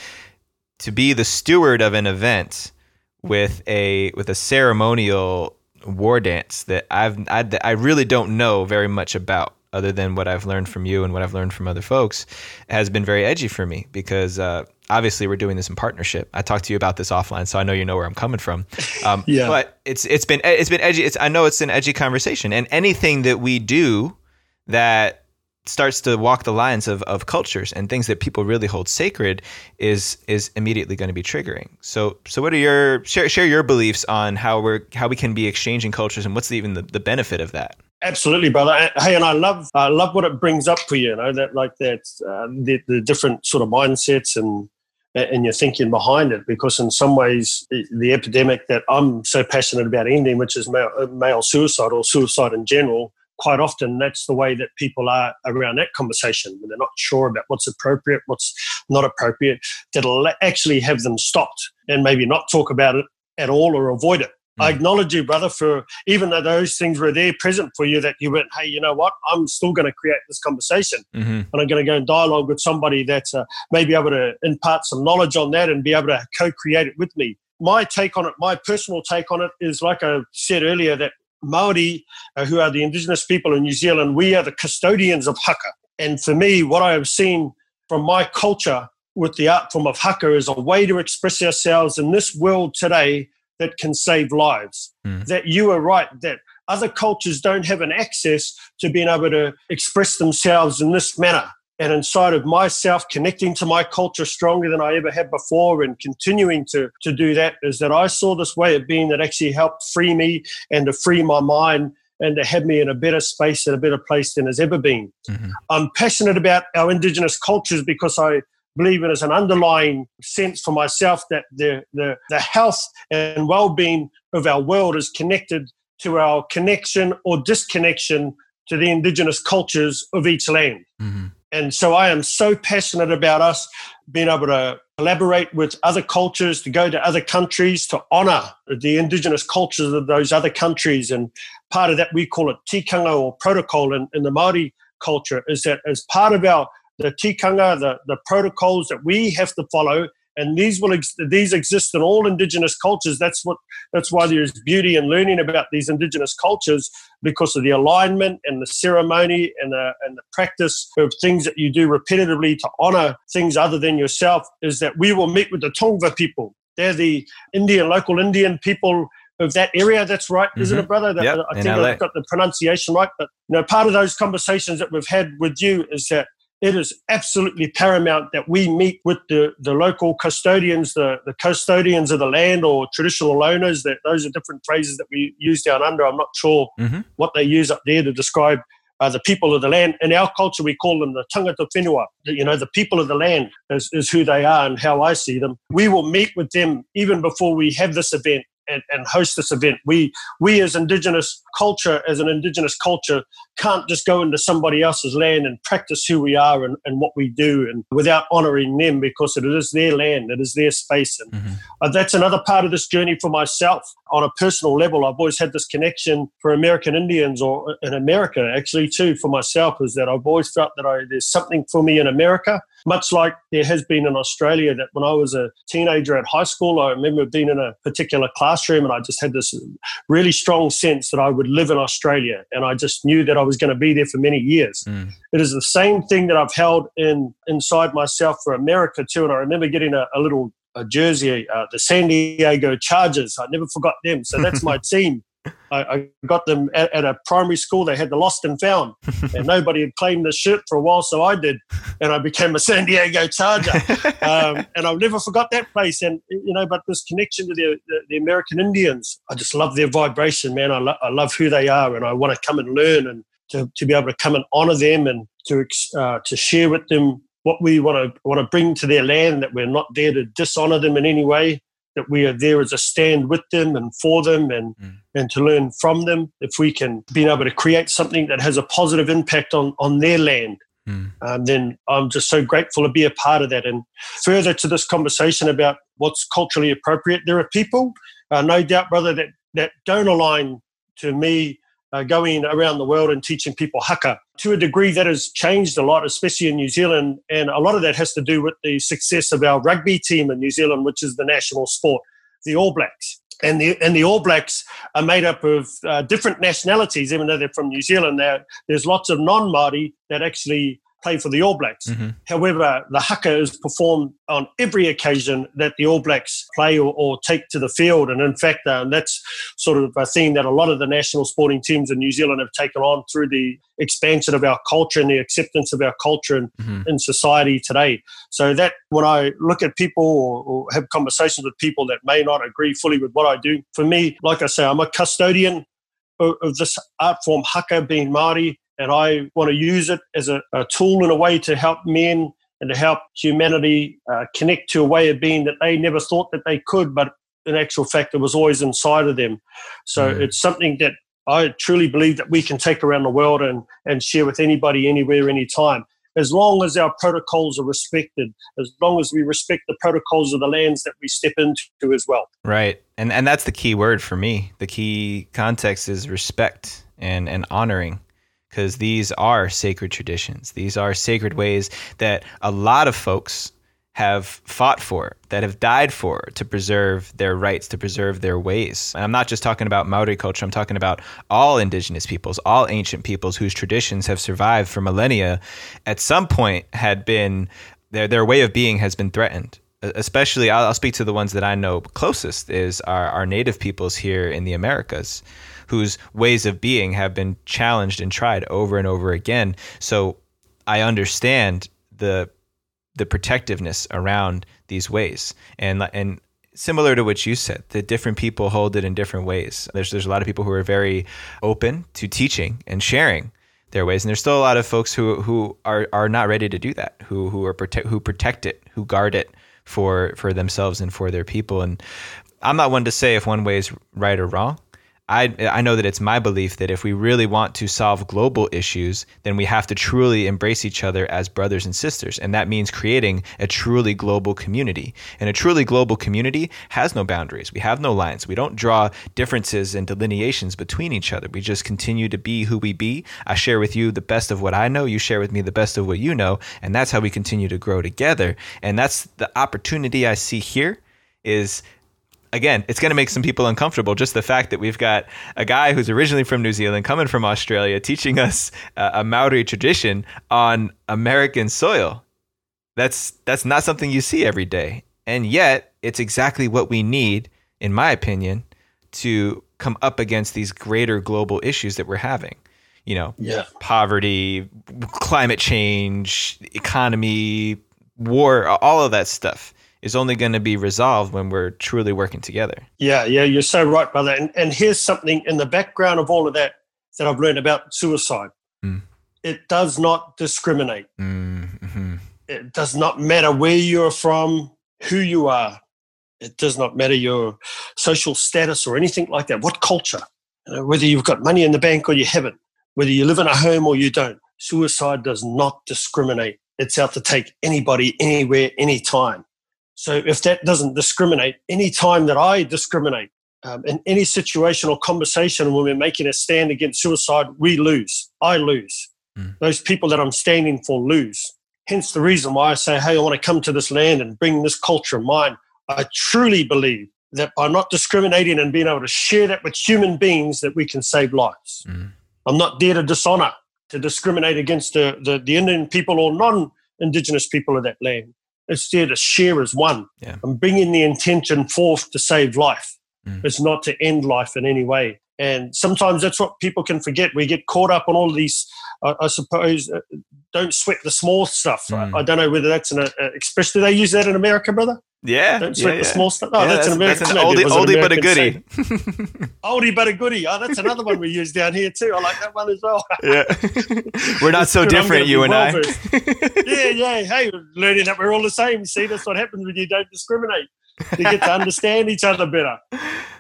to be the steward of an event with a with a ceremonial war dance that I've I, I really don't know very much about other than what I've learned from you and what I've learned from other folks has been very edgy for me because uh, obviously we're doing this in partnership. I talked to you about this offline, so I know you know where I'm coming from. Um, yeah. But it's it's been it's been edgy. It's I know it's an edgy conversation, and anything that we do that starts to walk the lines of, of cultures and things that people really hold sacred is is immediately going to be triggering. So so what are your share share your beliefs on how we're how we can be exchanging cultures and what's even the, the benefit of that? Absolutely, brother. Hey, and I love I love what it brings up for you. You know that like that uh, the, the different sort of mindsets and and your thinking behind it because in some ways the epidemic that i'm so passionate about ending which is male, male suicide or suicide in general quite often that's the way that people are around that conversation when they're not sure about what's appropriate, what's not appropriate, that'll actually have them stopped and maybe not talk about it at all or avoid it. Mm. I acknowledge you, brother, for even though those things were there present for you, that you went, hey, you know what? I'm still going to create this conversation. Mm-hmm. And I'm going to go and dialogue with somebody that's uh, maybe able to impart some knowledge on that and be able to co create it with me. My take on it, my personal take on it is like I said earlier, that Maori, uh, who are the indigenous people in New Zealand, we are the custodians of haka. And for me, what I have seen from my culture with the art form of haka is a way to express ourselves in this world today that can save lives. Mm. That you are right, that other cultures don't have an access to being able to express themselves in this manner and inside of myself connecting to my culture stronger than I ever had before and continuing to, to do that is that I saw this way of being that actually helped free me and to free my mind and to have me in a better space and a better place than has ever been. Mm-hmm. I'm passionate about our indigenous cultures because I believe it as an underlying sense for myself that the, the, the health and well-being of our world is connected to our connection or disconnection to the indigenous cultures of each land. Mm-hmm. And so I am so passionate about us being able to collaborate with other cultures, to go to other countries, to honor the indigenous cultures of those other countries. And part of that, we call it tikanga or protocol in, in the Māori culture, is that as part of our the tikanga, the, the protocols that we have to follow and these will ex- these exist in all indigenous cultures that's what that's why there's beauty in learning about these indigenous cultures because of the alignment and the ceremony and the and the practice of things that you do repetitively to honor things other than yourself is that we will meet with the Tongva people they're the Indian local Indian people of that area. That's right, mm-hmm. isn't it, brother? That, yep, I think I've got the pronunciation right. But you know, part of those conversations that we've had with you is that it is absolutely paramount that we meet with the, the local custodians, the, the custodians of the land or traditional owners. That those are different phrases that we use down under. I'm not sure mm-hmm. what they use up there to describe uh, the people of the land. In our culture, we call them the tangata whenua. You know, the people of the land is, is who they are and how I see them. We will meet with them even before we have this event and, and host this event. We we as indigenous culture, as an indigenous culture, can't just go into somebody else's land and practice who we are and, and what we do, and without honouring them because it is their land, it is their space, and mm-hmm. uh, that's another part of this journey for myself on a personal level. I've always had this connection for American Indians or in America, actually too, for myself, is that I've always felt that I, there's something for me in America much like there has been in Australia that when I was a teenager at high school, I remember being in a particular classroom and I just had this really strong sense that I would live in Australia. And I just knew that I was going to be there for many years. Mm. It is the same thing that I've held in inside myself for America too. And I remember getting a, a little a jersey, uh, the San Diego Chargers. I never forgot them. So that's my team. I, I got them at, at, a primary school. They had the lost and found, and nobody had claimed the shirt for a while, so I did, and I became a San Diego Charger. Um, and I've never forgot that place. And you know, but this connection to the, the, the American Indians, I just love their vibration, man. I, lo- I love who they are, and I want to come and learn and to, to be able to come and honor them and to uh, to share with them what we want to want to bring to their land. That we're not there to dishonor them in any way that we are there as a stand with them and for them and mm. and to learn from them if we can be able to create something that has a positive impact on on their land mm. um, then i'm just so grateful to be a part of that and further to this conversation about what's culturally appropriate there are people uh, no doubt brother that that don't align to me uh, going around the world and teaching people haka to a degree that has changed a lot, especially in New Zealand. And a lot of that has to do with the success of our rugby team in New Zealand, which is the national sport, the All Blacks. And the, and the All Blacks are made up of uh, different nationalities, even though they're from New Zealand. There, there's lots of non Māori that actually play for the All Blacks. Mm-hmm. However, the haka is performed on every occasion that the All Blacks play or, or take to the field. And in fact, uh, that's sort of a theme that a lot of the national sporting teams in New Zealand have taken on through the expansion of our culture and the acceptance of our culture in, mm-hmm. in society today. So that when I look at people or, or have conversations with people that may not agree fully with what I do, for me, like I say, I'm a custodian of, of this art form, haka being Māori and I want to use it as a, a tool in a way to help men and to help humanity uh, connect to a way of being that they never thought that they could, but in actual fact, it was always inside of them. So mm. it's something that I truly believe that we can take around the world and, and share with anybody, anywhere, anytime. As long as our protocols are respected, as long as we respect the protocols of the lands that we step into as well. Right. And and that's the key word for me. The key context is respect and, and honoring because these are sacred traditions. These are sacred ways that a lot of folks have fought for, that have died for to preserve their rights, to preserve their ways. And I'm not just talking about Maori culture, I'm talking about all indigenous peoples, all ancient peoples whose traditions have survived for millennia, at some point had been, their, their way of being has been threatened especially I'll, I'll, speak to the ones that I know closest is our, our native peoples here in the Americas whose ways of being have been challenged and tried over and over again. So I understand the the protectiveness around these ways. And and similar to what you said that different people hold it in different ways. There's there's a lot of people who are very open to teaching and sharing their ways. And there's still a lot of folks who who are are not ready to do that who who are protect who protect it who guard it for for themselves and for their people. And I'm not one to say if one way is right or wrong I, I know that it's my belief that if we really want to solve global issues, then we have to truly embrace each other as brothers and sisters. And that means creating a truly global community. And a truly global community has no boundaries. We have no lines. We don't draw differences and delineations between each other. We just continue to be who we be. I share with you the best of what I know. You share with me the best of what you know. And that's how we continue to grow together. And that's the opportunity I see here is again, it's going to make some people uncomfortable. Just the fact that we've got a guy who's originally from New Zealand, coming from Australia, teaching us uh, a Maori tradition on American soil. That's that's not something you see every day, and yet it's exactly what we need, in my opinion, to come up against these greater global issues that we're having. You know, yeah. poverty, climate change, economy, war, all of that stuff is only going to be resolved when we're truly working together. Yeah, yeah, you're so right, brother. And, and here's something in the background of all of that that I've learned about suicide. Mm. It does not discriminate. Mm-hmm. It does not matter where you're from, who you are. It does not matter your social status or anything like that. What culture? You know, whether you've got money in the bank or you haven't, whether you live in a home or you don't, suicide does not discriminate. It's out to take anybody, anywhere, anytime. So if that doesn't discriminate, any time that I discriminate um, in any situation or conversation when we're making a stand against suicide, we lose. I lose. Mm. Those people that I'm standing for lose. Hence the reason why I say, hey, I want to come to this land and bring this culture of mine. I truly believe that by not discriminating and being able to share that with human beings, that we can save lives. Mm. I'm not there to dishonor, to discriminate against the, the, the Indian people or non-Indigenous people of that land. It's there to share as one. Yeah. I'm bringing the intention forth to save life. Mm. It's not to end life in any way. And sometimes that's what people can forget. We get caught up on all these, uh, I suppose, uh, don't sweat the small stuff. Mm. I, I, don't know whether that's an uh, expression. Do they use that in America, brother? Yeah. Don't sweat yeah, the small stuff. Oh, yeah, that's, that's, an American. That's an oldie, oldie but a goodie. oldie but a goodie. Oh, that's another one we use down here too. I like that one as well. yeah. We're not so different, you and well I. yeah, yeah. Hey, learning that we're all the same. See, that's what happens when you don't discriminate. You get to understand each other better.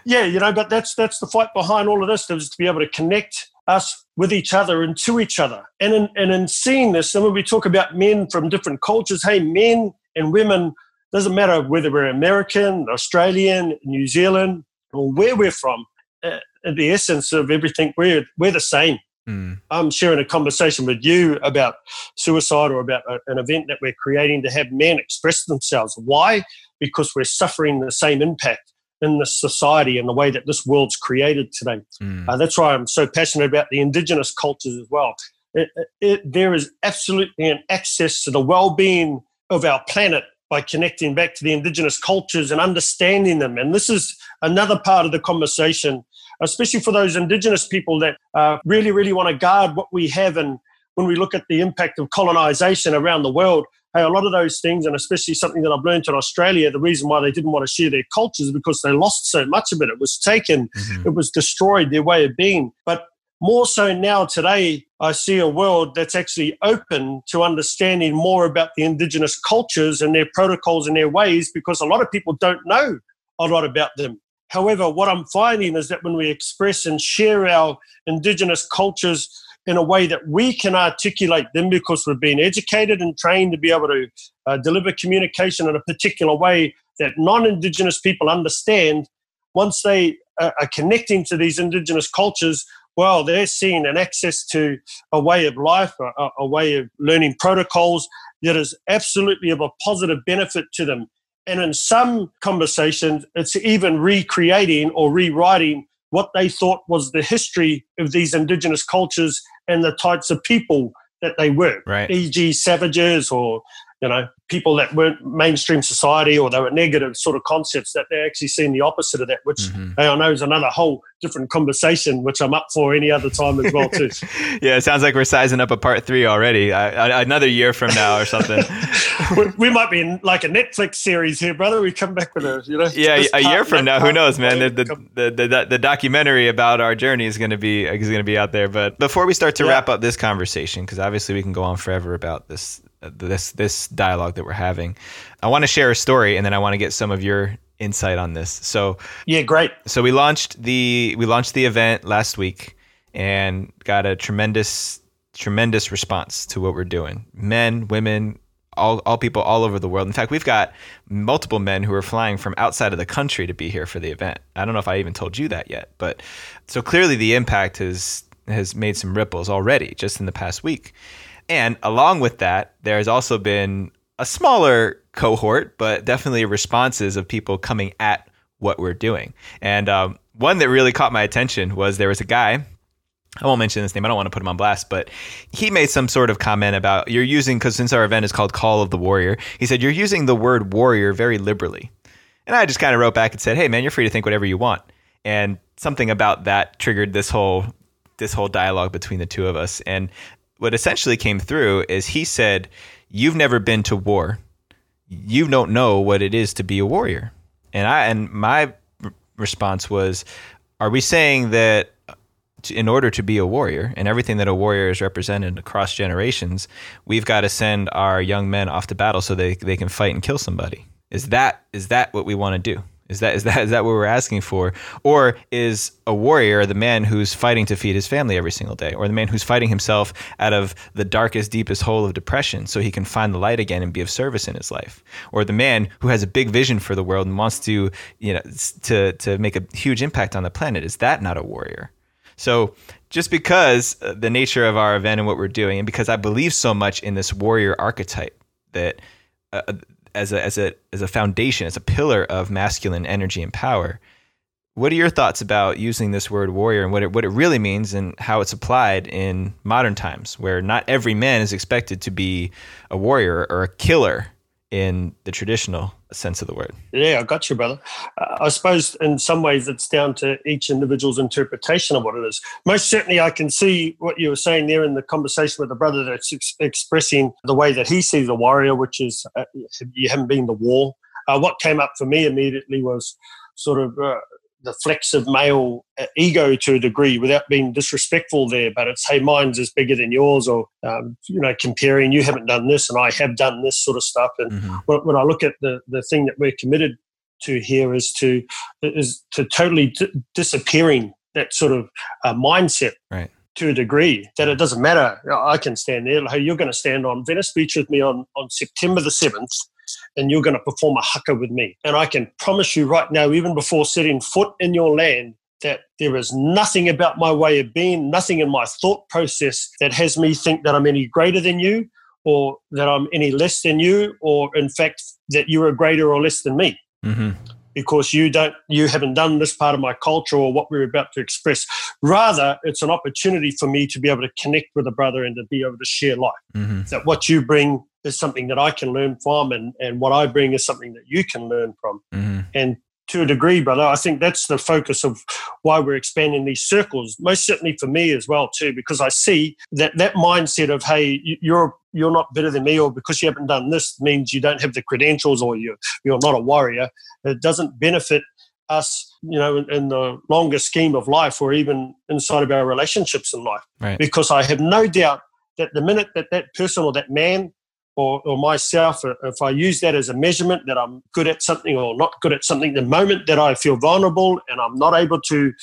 Yeah, you know, but that's that's the fight behind all of this is to be able to connect us with each other and to each other. And in, and in seeing this, and when we talk about men from different cultures, hey, men and women doesn't matter whether we're American, Australian, New Zealand, or where we're from. Uh, the essence of everything, we're we're the same. Mm. I'm sharing a conversation with you about suicide or about a, an event that we're creating to have men express themselves. Why? Because we're suffering the same impact in the society and the way that this world's created today. Mm. Uh, that's why I'm so passionate about the indigenous cultures as well. It, it, there is absolutely an access to the well-being of our planet by connecting back to the indigenous cultures and understanding them. And this is another part of the conversation, especially for those indigenous people that uh, really, really want to guard what we have. And when we look at the impact of colonization around the world, hey, a lot of those things, and especially something that I've learned in Australia, the reason why they didn't want to share their cultures is because they lost so much of it. It was taken, mm-hmm. it was destroyed, their way of being. But more so now today, I see a world that's actually open to understanding more about the indigenous cultures and their protocols and their ways because a lot of people don't know a lot about them. However, what I'm finding is that when we express and share our indigenous cultures in a way that we can articulate them because we've been educated and trained to be able to uh, deliver communication in a particular way that non indigenous people understand, once they uh, are connecting to these indigenous cultures, well, they're seeing an access to a way of life, a, a way of learning protocols that is absolutely of a positive benefit to them. And in some conversations, it's even recreating or rewriting what they thought was the history of these indigenous cultures and the types of people that they were, right. e.g., savages or you know, people that weren't mainstream society or they were negative sort of concepts that they're actually seeing the opposite of that, which mm-hmm. I know is another whole different conversation, which I'm up for any other time as well too. yeah, it sounds like we're sizing up a part three already. Uh, another year from now or something. we, we, might be in like a Netflix series here, brother. We come back with a, you know. Yeah, a year from now, who knows, man? The the, the, the, the, documentary about our journey is going to be is going to be out there. But before we start to yeah. wrap up this conversation, because obviously we can go on forever about this this this dialogue that we're having. I want to share a story, and then I want to get some of your insight on this. So yeah, great. So we launched the we launched the event last week, and got a tremendous tremendous response to what we're doing. Men, women, all, all people all over the world. In fact, we've got multiple men who are flying from outside of the country to be here for the event. I don't know if I even told you that yet, but so clearly the impact has has made some ripples already just in the past week. And along with that, there has also been a smaller cohort, but definitely responses of people coming at what we're doing. And um, one that really caught my attention was there was a guy. I won't mention his name. I don't want to put him on blast, but he made some sort of comment about you're using because since our event is called Call of the Warrior, he said you're using the word warrior very liberally. And I just kind of wrote back and said, "Hey, man, you're free to think whatever you want." And something about that triggered this whole this whole dialogue between the two of us. And what essentially came through is he said, "You've never been to war. You don't know what it is to be a warrior." And I and my response was, "Are we saying that uh, in order to be a warrior and everything that a warrior is represented across generations, we've got to send our young men off to battle so they they can fight and kill somebody?" Is that is that what we want to do? Is that is that is that what we're asking for, or is a warrior the man who's fighting to feed his family every single day, or the man who's fighting himself out of the darkest, deepest hole of depression so he can find the light again and be of service in his life, or the man who has a big vision for the world and wants to you know to to make a huge impact on the planet? Is that not a warrior? So just because uh, the nature of our event and what we're doing, and because I believe so much in this warrior archetype that uh, as a as a as a foundation, as a pillar of masculine energy and power. What are your thoughts about using this word warrior and what it what it really means and how it's applied in modern times, where not every man is expected to be a warrior or a killer in the traditional sense of the word. Yeah, I got you, brother. Uh, I suppose in some ways it's down to each individual's interpretation of what it is. Most certainly, I can see what you were saying there in the conversation with the brother that's ex- expressing the way that he sees a warrior, which is uh, you haven't been the war. Uh, what came up for me immediately was sort of uh, flex of male uh, ego to a degree without being disrespectful there but it's hey mine's is bigger than yours or um, you know comparing you haven't done this and i have done this sort of stuff and mm-hmm. when, when, i look at the the thing that we're committed to here is to is to totally d- disappearing that sort of uh, mindset right to a degree that it doesn't matter. I can stand there. Hey, you're going to stand on Venice Beach with me on, on September the 7th and you're going to perform a haka with me. And I can promise you right now, even before setting foot in your land, that there is nothing about my way of being, nothing in my thought process that has me think that I'm any greater than you or that I'm any less than you, or in fact, that you are greater or less than me. Mm-hmm. Because you don't, you haven't done this part of my culture or what we're about to express. Rather, it's an opportunity for me to be able to connect with a brother and to be able to share life. Mm-hmm. That what you bring is something that I can learn from, and, and what I bring is something that you can learn from. Mm-hmm. And to a degree, brother, I think that's the focus of why we're expanding these circles. Most certainly for me as well, too, because I see that that mindset of hey, you're you're not better than me, or because you haven't done this means you don't have the credentials, or you're you're not a warrior. It doesn't benefit us, you know, in, in, the longer scheme of life, or even inside of our relationships in life. Right. Because I have no doubt that the minute that that person or that man or, or myself, uh, if I use that as a measurement that I'm good at something or not good at something, the moment that I feel vulnerable and I'm not able to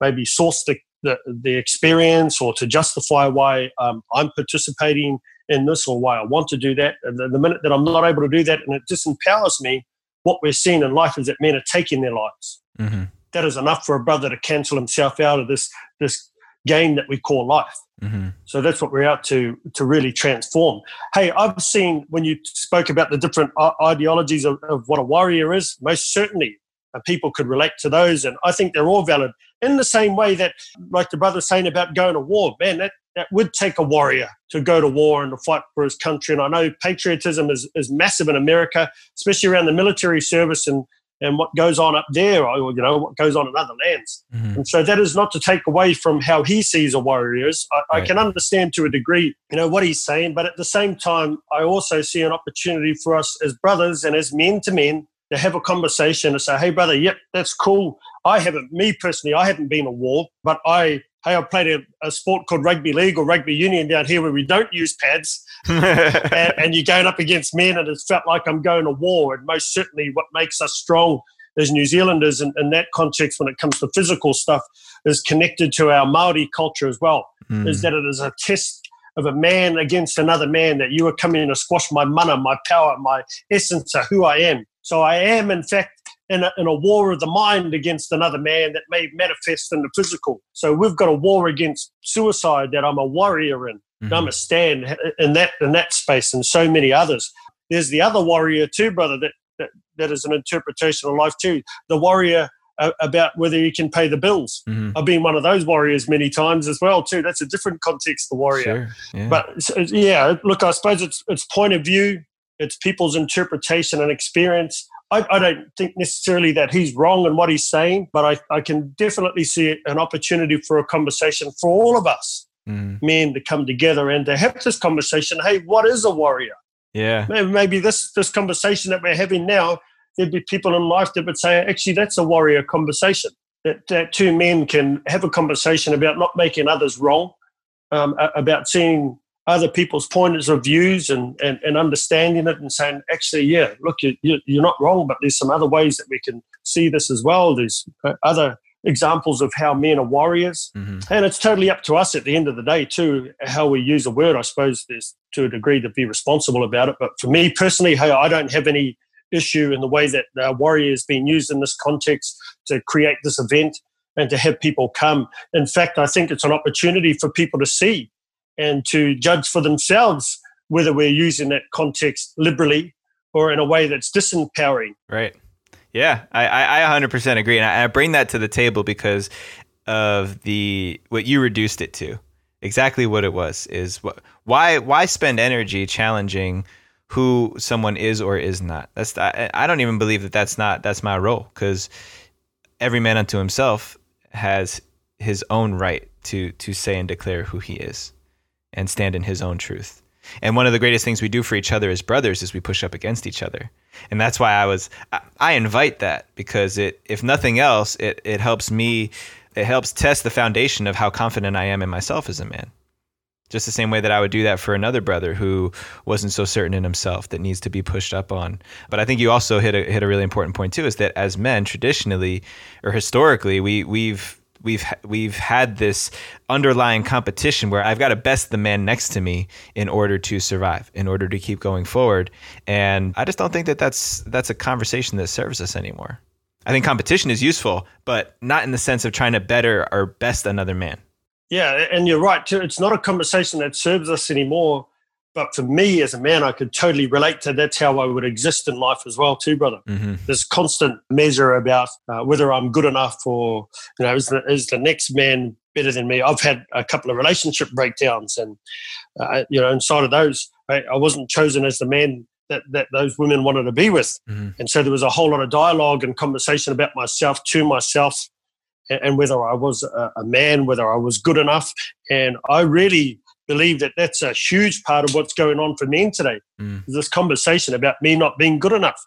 maybe source the, the, the experience or to justify why um, I'm participating in this or why I want to do that, the, the minute that I'm not able to do that and it disempowers me, what we're seeing in life is that men are taking their lives. Mm-hmm. That is enough for a brother to cancel himself out of this this game that we call life. Mm-hmm. So that's what we're out to to really transform. Hey, I've seen when you spoke about the different ideologies of, of what a warrior is. Most certainly, uh, people could relate to those, and I think they're all valid. In the same way that, like the brother saying about going to war, man, that that would take a warrior to go to war and to fight for his country. And I know patriotism is, is massive in America, especially around the military service and and what goes on up there, or you know what goes on in other lands. Mm-hmm. And so that is not to take away from how he sees a warrior is. I, right. I, can understand to a degree, you know, what he's saying, but at the same time, I also see an opportunity for us as brothers and as men to men to have a conversation and say, "Hey, brother, yep, that's cool. I haven't, me personally, I haven't been a war, but I hey, I played a, a, sport called rugby league or rugby union down here where we don't use pads, and, and, you're going up against men, and it's felt like I'm going to war. And most certainly, what makes us strong as New Zealanders in, in that context, when it comes to physical stuff, is connected to our Maori culture as well. Mm. Is that it is a test of a man against another man that you are coming to squash my mana, my power, my essence of who I am. So I am, in fact, in a, in a war of the mind against another man that may manifest in the physical. So we've got a war against suicide that I'm a warrior in. Mm-hmm. I'm a stand in that in that space and so many others. There's the other warrior too, brother, that, that, that is an interpretation of life too. The warrior about whether you can pay the bills. Mm-hmm. I've been one of those warriors many times as well too. That's a different context, the warrior. Sure. Yeah. But yeah, look, I suppose it's it's point of view, it's people's interpretation and experience. I, I, don't think necessarily that he's wrong in what he's saying, but I, I can definitely see an opportunity for a conversation for all of us mm. men to come together and to have this conversation. Hey, what is a warrior? Yeah. Maybe, maybe this this conversation that we're having now, there'd be people in life that would say, actually, that's a warrior conversation. That, that two men can have a conversation about not making others wrong, um, about seeing other people's points of views and, and, and understanding it and saying, actually, yeah, look, you, you're not wrong, but there's some other ways that we can see this as well. There's uh, other examples of how men are warriors. Mm-hmm. And it's totally up to us at the end of the day, too, how we use a word. I suppose there's to a degree to be responsible about it. But for me personally, hey, I don't have any issue in the way that uh, warrior is being used in this context to create this event and to have people come. In fact, I think it's an opportunity for people to see and to judge for themselves whether we're using that context liberally or in a way that's disempowering. Right. Yeah, I, I 100% agree. And I, I bring that to the table because of the what you reduced it to. Exactly what it was is what why why spend energy challenging who someone is or is not. That's I, I don't even believe that that's not that's my role because every man unto himself has his own right to to say and declare who he is and stand in his own truth. And one of the greatest things we do for each other as brothers is we push up against each other. And that's why I was I invite that because it if nothing else it it helps me it helps test the foundation of how confident I am in myself as a man. Just the same way that I would do that for another brother who wasn't so certain in himself that needs to be pushed up on. But I think you also hit a hit a really important point too is that as men traditionally or historically we we've we've we've had this underlying competition where I've got to best the man next to me in order to survive, in order to keep going forward. And I just don't think that that's that's a conversation that serves us anymore. I think competition is useful, but not in the sense of trying to better or best another man. Yeah, and you're right. It's not a conversation that serves us anymore but for me as a man, I could totally relate to that's how I would exist in life as well, too, brother. Mm-hmm. This constant measure about uh, whether I'm good enough or, you know, is the, is the next man better than me? I've had a couple of relationship breakdowns, and, uh, you know, inside of those, I, I, wasn't chosen as the man that, that those women wanted to be with. Mm-hmm. And so there was a whole lot of dialogue and conversation about myself to myself and, and whether I was a, a man, whether I was good enough. And I really, believe that that's a huge part of what's going on for men today. Mm. This conversation about me not being good enough,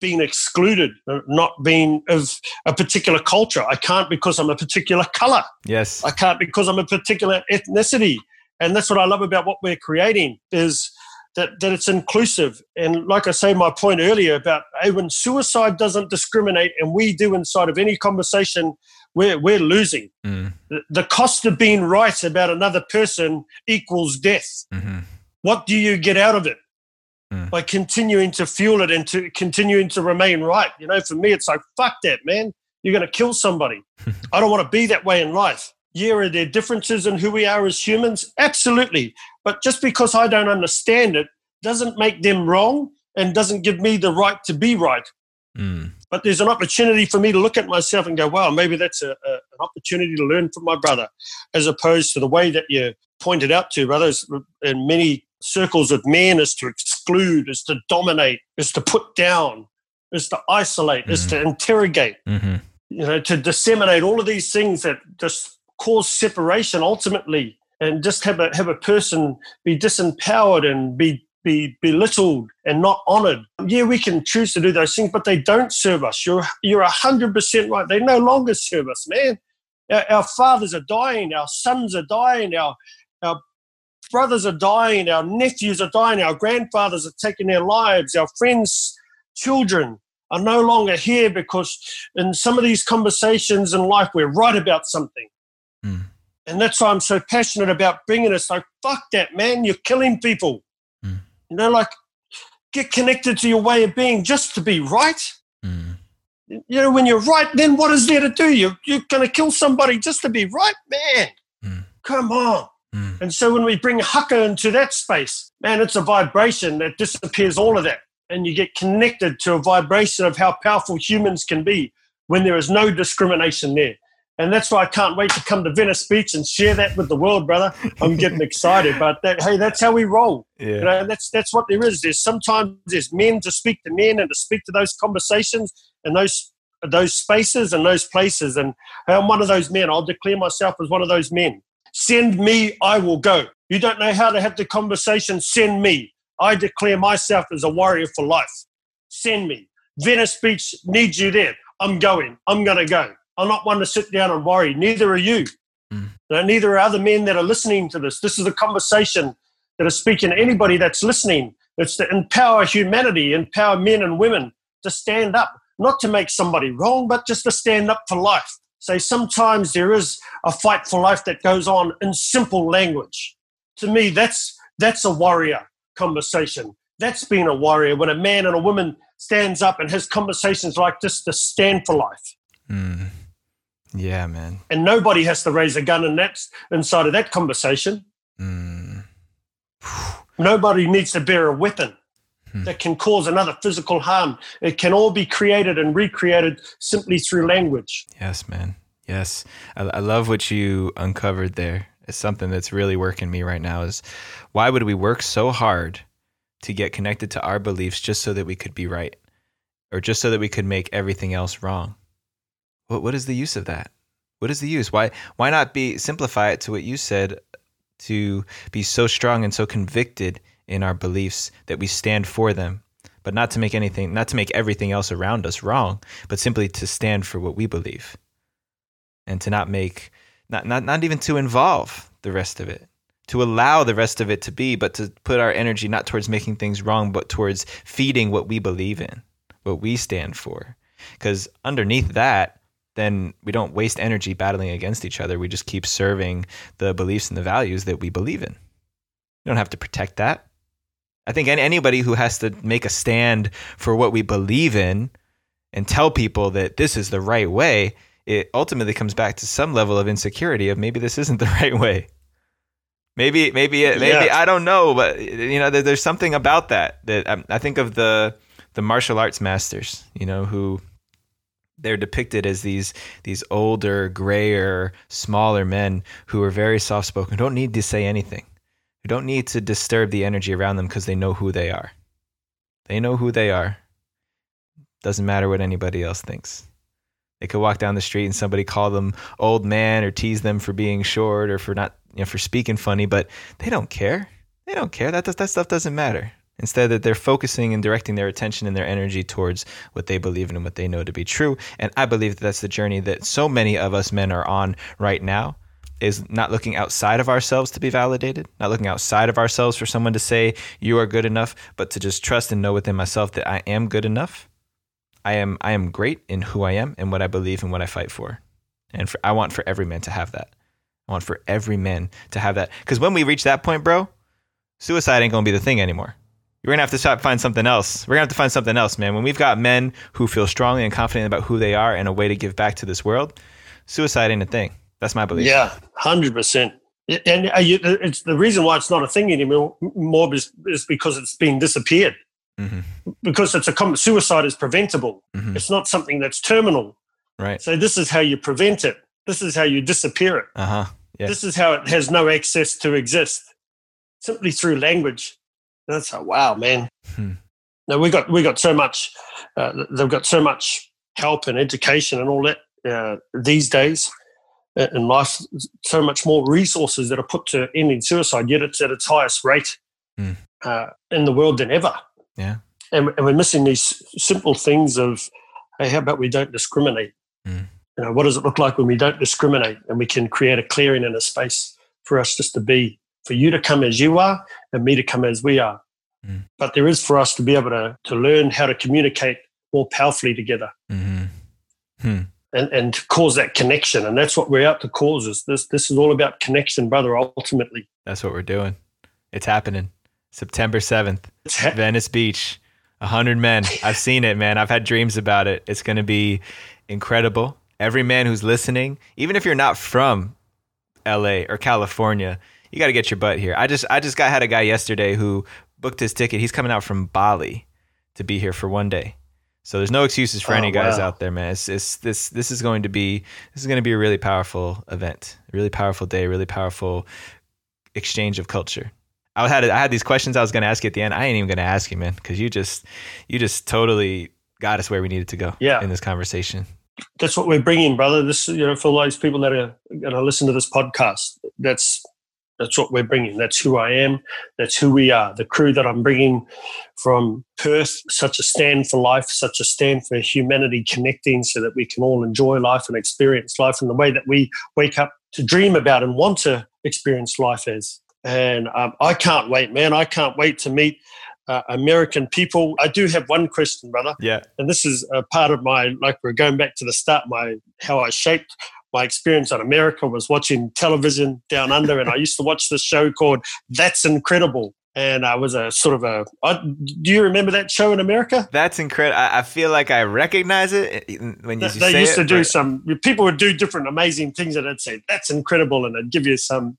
being excluded, uh, not being of a particular culture. I can't because I'm a particular color. Yes. I can't because I'm a particular ethnicity. And that's what I love about what we're creating is that, that it's inclusive. And like I say, my point earlier about hey, when suicide doesn't discriminate and we do inside of any conversation, we're, we're losing. Mm. The, the, cost of being right about another person equals death. Mm-hmm. What do you get out of it? Mm. By continuing to fuel it and to continuing to remain right. You know, for me, it's like, fuck that, man. You're going to kill somebody. I don't want to be that way in life. Yeah, are there differences in who we are as humans? Absolutely. But just because I don't understand it doesn't make them wrong and doesn't give me the right to be right. Mm. But there's an opportunity for me to look at myself and go, wow, maybe that's a, a, an opportunity to learn from my brother, as opposed to the way that you pointed out to brothers in many circles of men is to exclude, is to dominate, is to put down, is to isolate, mm-hmm. is to interrogate, mm-hmm. you know, to disseminate all of these things that just cause separation ultimately and just have a have a person be disempowered and be be belittled and not honored. Yeah, we can choose to do those things, but they don't serve us. You're you're hundred percent right. They no longer serve us, man. Our, our, fathers are dying, our sons are dying, our our brothers are dying, our nephews are dying, our grandfathers are taking their lives, our friends' children are no longer here because in some of these conversations in life we're right about something. Mm. And that's why I'm so passionate about bringing us like, fuck that, man. You're killing people. You know, like get connected to your way of being just to be right. Mm. You know, when you're right, then what is there to do? You're, you're going to kill somebody just to be right? Man, mm. come on. Mm. And so when we bring haka into that space, man, it's a vibration that disappears all of that. And you get connected to a vibration of how powerful humans can be when there is no discrimination there. And that's why I can't wait to come to Venice Beach and share that with the world, brother. I'm getting excited, but that, hey, that's how we roll. Yeah. You know, that's that's what there is. There's sometimes there's men to speak to men and to speak to those conversations and those those spaces and those places. And I'm one of those men. I'll declare myself as one of those men. Send me, I will go. You don't know how to have the conversation. Send me. I declare myself as a warrior for life. Send me. Venice Beach needs you there. I'm going. I'm going to go. I'm not one to sit down and worry. Neither are you. Mm. you know, neither are other men that are listening to this. This is a conversation that is speaking to anybody that's listening. It's to empower humanity, empower men and women to stand up, not to make somebody wrong, but just to stand up for life. Say sometimes there is a fight for life that goes on in simple language. To me, that's that's a warrior conversation. That's being a warrior when a man and a woman stands up and has conversations like this to stand for life. Mm. Yeah, man. And nobody has to raise a gun in that inside of that conversation. Mm. Nobody needs to bear a weapon Hmm. that can cause another physical harm. It can all be created and recreated simply through language. Yes, man. Yes. I, I love what you uncovered there. It's something that's really working me right now is why would we work so hard to get connected to our beliefs just so that we could be right or just so that we could make everything else wrong? What what is the use of that? What is the use? Why why not be simplify it to what you said to be so strong and so convicted in our beliefs that we stand for them, but not to make anything not to make everything else around us wrong, but simply to stand for what we believe. And to not make not not not even to involve the rest of it. To allow the rest of it to be, but to put our energy not towards making things wrong, but towards feeding what we believe in, what we stand for. Because underneath that, then we don't waste energy battling against each other. We just keep serving the beliefs and the values that we believe in. You don't have to protect that. I think anybody who has to make a stand for what we believe in and tell people that this is the right way, it ultimately comes back to some level of insecurity of maybe this isn't the right way. Maybe, maybe, it, maybe Yeah. I don't know, but you know, there, there's something about that that um, I think of the the martial arts masters, you know, who they're depicted as these these older, grayer, smaller men who are very soft spoken, don't need to say anything, who don't need to disturb the energy around them because they know who they are. They know who they are. Doesn't matter what anybody else thinks. They could walk down the street and somebody call them old man or tease them for being short or for not, you know, for speaking funny, but they don't care. They don't care. That that stuff doesn't matter. Instead, that they're focusing and directing their attention and their energy towards what they believe in and what they know to be true. And I believe that that's the journey that so many of us men are on right now. Is not looking outside of ourselves to be validated, not looking outside of ourselves for someone to say you are good enough, but to just trust and know within myself that I am good enough. I am I am great in who I am and what I believe and what I fight for. And for, I want for every man to have that. I want for every man to have that. Because when we reach that point, bro, suicide ain't gonna be the thing anymore. You're gonna have to stop find something else. We're gonna have to find something else, man. When we've got men who feel strongly and confident about who they are and a way to give back to this world, suicide ain't a thing. That's my belief. Yeah, hundred percent. And uh, you- it's the reason why it's not a thing anymore. More is, is because it's been disappeared. hmm Because it's a com- suicide is preventable. hmm It's not something that's terminal. Right. So this is how you prevent it. This is how you disappear it. Uh huh. Yeah. This is how it has no access to exist, simply through language. That's how wow, man. Hmm. Now we got we got so much. Uh, they've got so much help and education and all that uh, these days uh, in life. So much more resources that are put to ending suicide. Yet it's at its highest rate Hmm. uh, in the world than ever. Yeah. and, and we're missing these simple things of hey, how about we don't discriminate? Hmm. You know, what does it look like when we don't discriminate and we can create a clearing and a space for us just to be, for you to come as you are and me to come as we are. Hmm. But there is for us to be able to, to learn how to communicate more powerfully together hmm Hmm. and, and to cause that connection. And that's what we're out to cause is this this is all about connection, brother, ultimately. That's what we're doing. It's happening. September seventh. Ha- Venice Beach, a hundred men. I've seen it, man. I've had dreams about it. It's going to be incredible. Every man who's listening, even if you're not from L.A. or California, you got to get your butt here. I just, I just got had a guy yesterday who booked his ticket. He's coming out from Bali to be here for one day. So there's no excuses for Oh, any guys wow. out there, man. It's, it's this, this is going to be, this is going to be a really powerful event, a really powerful day, really powerful exchange of culture. I had I had these questions I was going to ask you at the end. I ain't even going to ask you, man, because you just you just totally got us where we needed to go. Yeah. in this conversation. that's what we're bringing, brother. This, you know, for those people that are going to listen to this podcast, that's that's what we're bringing. That's who I am. That's who we are. The crew that I'm bringing from Perth, such a stand for life, such a stand for humanity connecting, so that we can all enjoy life and experience life in the way that we wake up to dream about and want to experience life as. and um, I can't wait, man. I can't wait to meet uh, American people. I do have one question, brother. Yeah. And this is a part of my like we're going back to the start. My how I shaped my experience on America was watching television down under, and I used to watch this show called That's Incredible. And I was a sort of a. I, do you remember that show in America? That's incredible. I, I feel like I recognize it when you they, they used it, to do but- some. People would do different amazing things, and I'd say that's incredible, and I'd give you some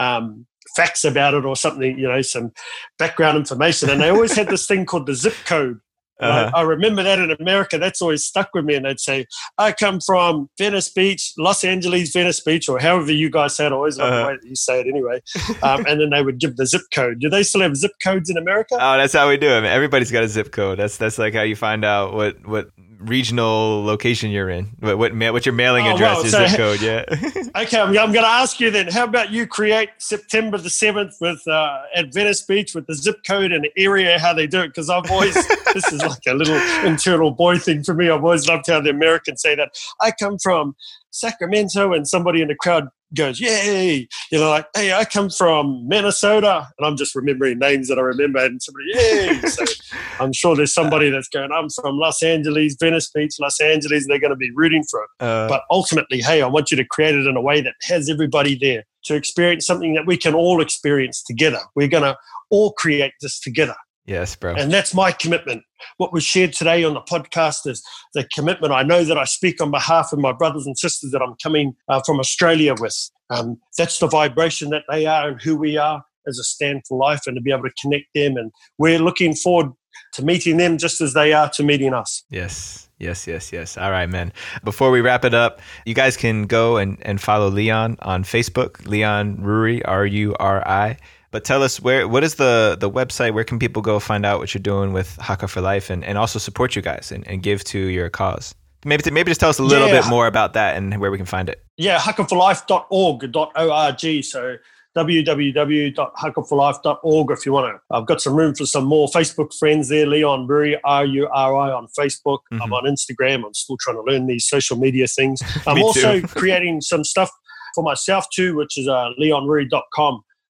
um, facts about it or something, you know, some background information. And they always had this thing called the zip code. Uh-huh. I, I remember that in America, that's always stuck with me. And they'd say, I come from Venice Beach, Los Angeles, Venice Beach, or however you guys say it. I always Uh-huh. the way that you say it anyway. Um, and then they would give the zip code. Do they still have zip codes in America? Oh, that's how we do it. Everybody's got a zip code. That's that's like how you find out what what regional location you're in. What what, ma- what your mailing Oh, address is So- zip code. Yeah. Okay, I'm, I'm going to ask you then. How about you create September the seventh with uh, at Venice Beach with the zip code and the area how they do it? Because I've always this is like a little internal boy thing for me. I've always loved how the Americans say that. I come from Sacramento, and somebody in the crowd goes, "Yay!" You know, like, "Hey, I come from Minnesota," and I'm just remembering names that I remember, and somebody, "Yay!" So I'm sure there's somebody that's going, "I'm from Los Angeles, Venice Beach, Los Angeles," they're going to be rooting for it Uh, but ultimately, hey, I want you to create it in a way that has everybody there to experience something that we can all experience together. We're going to all create this together. Yes, bro. And that's my commitment. What was shared today on the podcast is the commitment. I know that I speak on behalf of my brothers and sisters that I'm coming uh, from Australia with. Um, that's the vibration that they are and who we are as a stand for life and to be able to connect them. And we're looking forward to meeting them just as they are to meeting us. Yes, yes, yes, yes. All right, man. Before we wrap it up, you guys can go and, and follow Leon on Facebook, Leon Ruri, R U R I. But tell us where what is the the website? Where can people go find out what you're doing with Haka for Life and, and also support you guys and, and give to your cause? Maybe maybe just tell us a little Yeah. bit more about that and where we can find it. yeah, hakaforlife.org.org. So www.hakaforlife.org if you want to. I've got some room for some more Facebook friends there. Leon Ruri, R U R I on Facebook. I'm Mhm. on Instagram. I'm still trying to learn these social media things. I'm also creating some stuff for myself too, which is uh,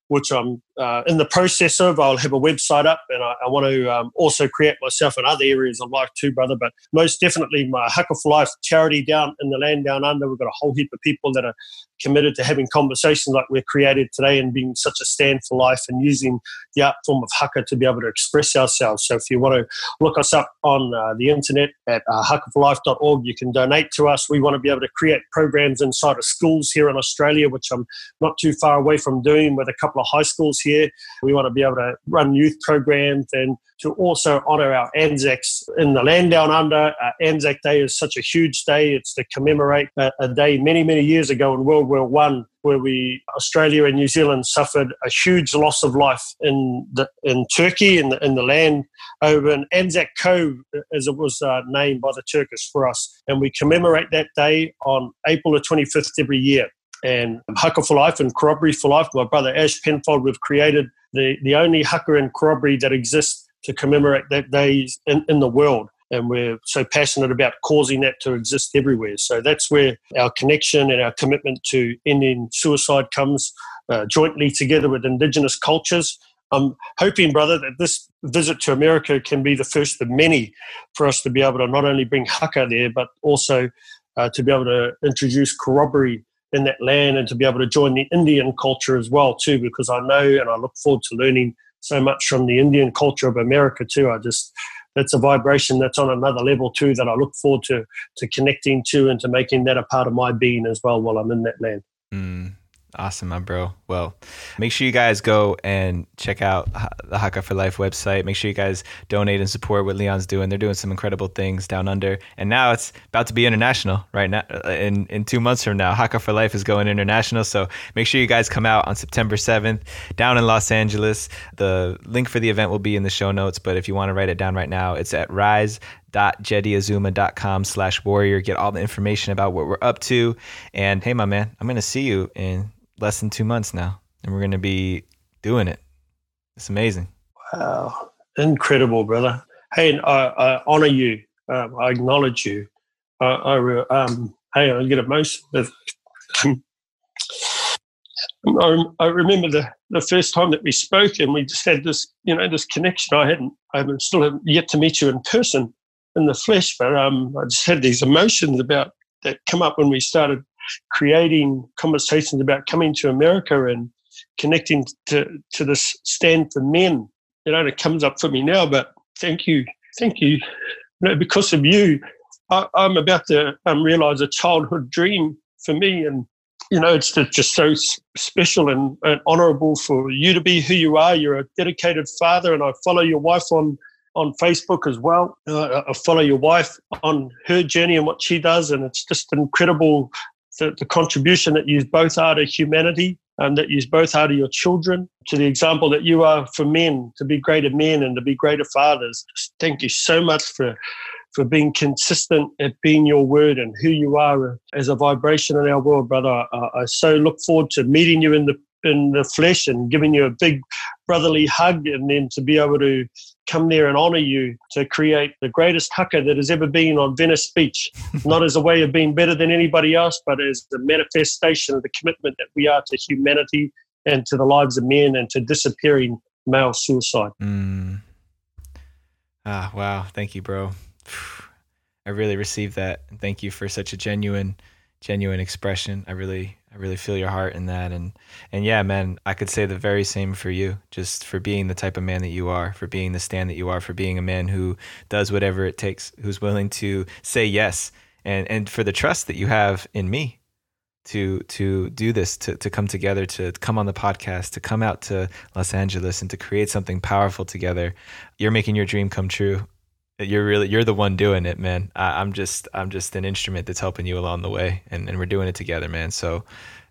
which I'm uh, in the process of. I'll have a website up and I, I want to um, also create myself in other areas of life too, brother. But most definitely my Haka for Life charity down in the land down under. We've got a whole heap of people that are committed to having conversations like we're created today and being such a stand for life and using the art form of Haka to be able to express ourselves. So if you want to look us up on uh, the internet at uh, hakaforlife.org, you can donate to us. We want to be able to create programs inside of schools here in Australia, which I'm not too far away from doing with a couple of high schools here. We want to be able to run youth programs and to also honour our Anzacs in the land down under. Uh, Anzac Day is such a huge day. It's to commemorate a, a day many, many years ago in World War One, where we Australia and New Zealand suffered a huge loss of life in the in Turkey in the in the land over in Anzac Cove, as it was uh, named by the Turkish for us, and we commemorate that day on April the twenty fifth every year. And Haka for Life and Corroboree for Life, my brother Ash Penfold, we've created the, the only Haka and Corroboree that exists to commemorate that day in, in the world. And we're so passionate about causing that to exist everywhere. So that's where our connection and our commitment to ending suicide comes uh, jointly together with Indigenous cultures. I'm hoping, brother, that this visit to America can be the first of many for us to be able to not only bring Haka there, but also uh, to be able to introduce corroboree in that land and to be able to join the Indian culture as well too, because I know and I look forward to learning so much from the Indian culture of America too. I just that's a vibration that's on another level too that I look forward to to connecting to and to making that a part of my being as well while I'm in that land. Mm, awesome, my bro. Well, make sure you guys go and check out the Haka for Life website. Make sure you guys donate and support what Leon's doing. They're doing some incredible things down under, and now it's about to be international. Right now, uh, in in two months from now, Haka for Life is going international. So make sure you guys come out on September seventh down in Los Angeles. The link for the event will be in the show notes, but if you want to write it down right now, it's at Rise com slash warrior get all the information about what we're up to and hey my man i'm gonna see you in less than two months now and we're gonna be doing it it's amazing Wow, incredible, brother. Hey, I, I honor you. Um, I acknowledge you. I, I um, hey, I get emotional. I, I remember the, the first time that we spoke, and we just had this, you know, this connection. I hadn't, I haven't still have yet to meet you in person, in the flesh, but um, I just had these emotions about that come up when we started creating conversations about coming to America and connecting to to this stand for men. You know, it comes up for me now. But thank you, thank you. you know, because of you, I, am about to um, realize a childhood dream for me, and you know, it's just so special and, and honourable for you to be who you are. You're a dedicated father, and I follow your wife on on Facebook as well. Uh, I follow your wife on her journey and what she does, and it's just incredible the, the contribution that you both are to humanity and that you both are to your children, to the example that you are for men to be greater men and to be greater fathers. Just thank you so much for for being consistent at being your word and who you are uh, as a vibration in our world, brother. I, I so look forward to meeting you in the in the flesh and giving you a big brotherly hug and then to be able to come there and honor you to create the greatest haka that has ever been on Venice Beach, not as a way of being better than anybody else, but as the manifestation of the commitment that we are to humanity and to the lives of men and to disappearing male suicide. Mm. Ah, wow. Thank you, bro. I really received that. Thank you for such a genuine, genuine expression. I really, I really feel your heart in that. And and yeah, man, I could say the very same for you, just for being the type of man that you are, for being the stand that you are, for being a man who does whatever it takes, who's willing to say yes, and and for the trust that you have in me to to do this, to to come together, to come on the podcast, to come out to Los Angeles and to create something powerful together. You're making your dream come true you're really you're the one doing it man. I, am just i'm just an instrument that's helping you along the way and, and we're doing it together man. So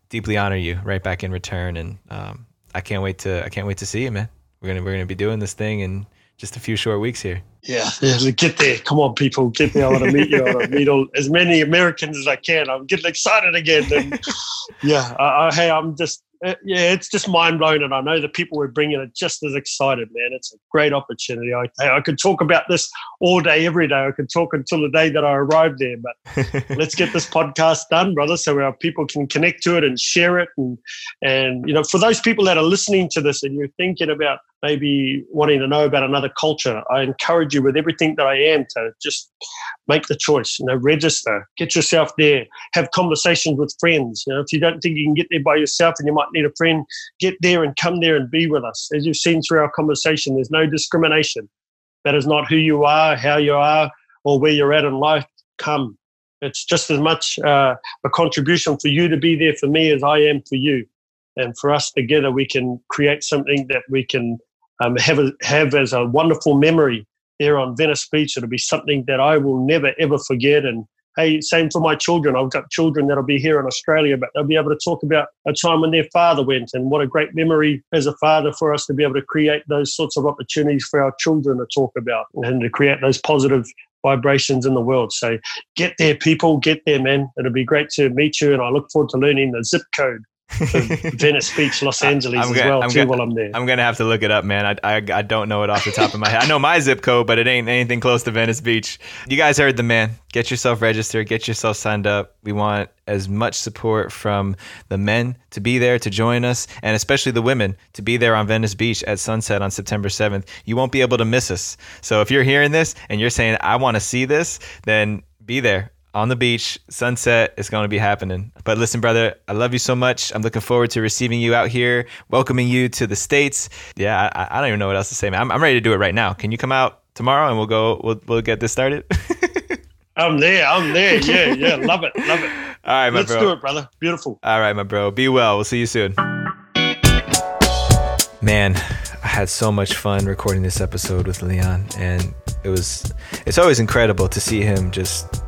deeply honor you. Right back in return and um, i can't wait to i can't wait to see you man. We're gonna we're gonna be doing this thing in just a few short weeks here. Yeah, yeah get there. Come on people. Get there. I want to meet you. I want to meet all, as many americans as i can. I'm getting excited again. And yeah I, I, hey i'm just uh, yeah, it's just mind blowing, and I know the people we're bringing are just as excited, man. It's a great opportunity. I, I could talk about this all day, every day. I could talk until the day that I arrive there, but let's get this podcast done, brother, so our people can connect to it and share it, and and you know, for those people that are listening to this and you're thinking about maybe wanting to know about another culture, I encourage you with everything that I am to just make the choice. You know, register, get yourself there, have conversations with friends. You know, if you don't think you can get there by yourself and you might need a friend, get there and come there and be with us. As you've seen through our conversation, there's no discrimination. That is not who you are, how you are, or where you're at in life. Come. It's just as much uh, a contribution for you to be there for me as I am for you. And for us together, we can create something that we can um, have, a, have as a wonderful memory there on Venice Beach. It'll be something that I will never, ever forget. And hey, same for my children. I've got children that'll be here in Australia, but they'll be able to talk about a time when their father went and what a great memory as a father for us to be able to create those sorts of opportunities for our children to talk about and to create those positive vibrations in the world. So get there, people, get there, man. It'll be great to meet you. And I look forward to learning the zip code Venice Beach, Los Angeles gonna, as well I'm too gonna, while I'm there. I'm gonna have to look it up, man. I, I, I don't know it off the top of my head. I know my zip code, but it ain't anything close to Venice Beach. You guys heard the man. Get yourself registered. Get yourself signed up. We want as much support from the men to be there to join us, and especially the women to be there on Venice Beach at sunset on September 7th. You won't be able to miss us. So if you're hearing this and you're saying I want to see this, then be there on the beach, sunset is going to be happening. But listen, brother, I love you so much. I'm looking forward to receiving you out here, welcoming you to the States. Yeah, I, I don't even know what else to say, man. I'm, I'm, ready to do it right now. Can you come out tomorrow and we'll go, we'll, we'll get this started? I'm there. I'm there. Yeah, yeah. Love it. Love it. All right, my Let's bro. do it, brother. Beautiful. All right, my bro. Be well. We'll see you soon. Man, I had so much fun recording this episode with Leon, and it was, it's always incredible to see him just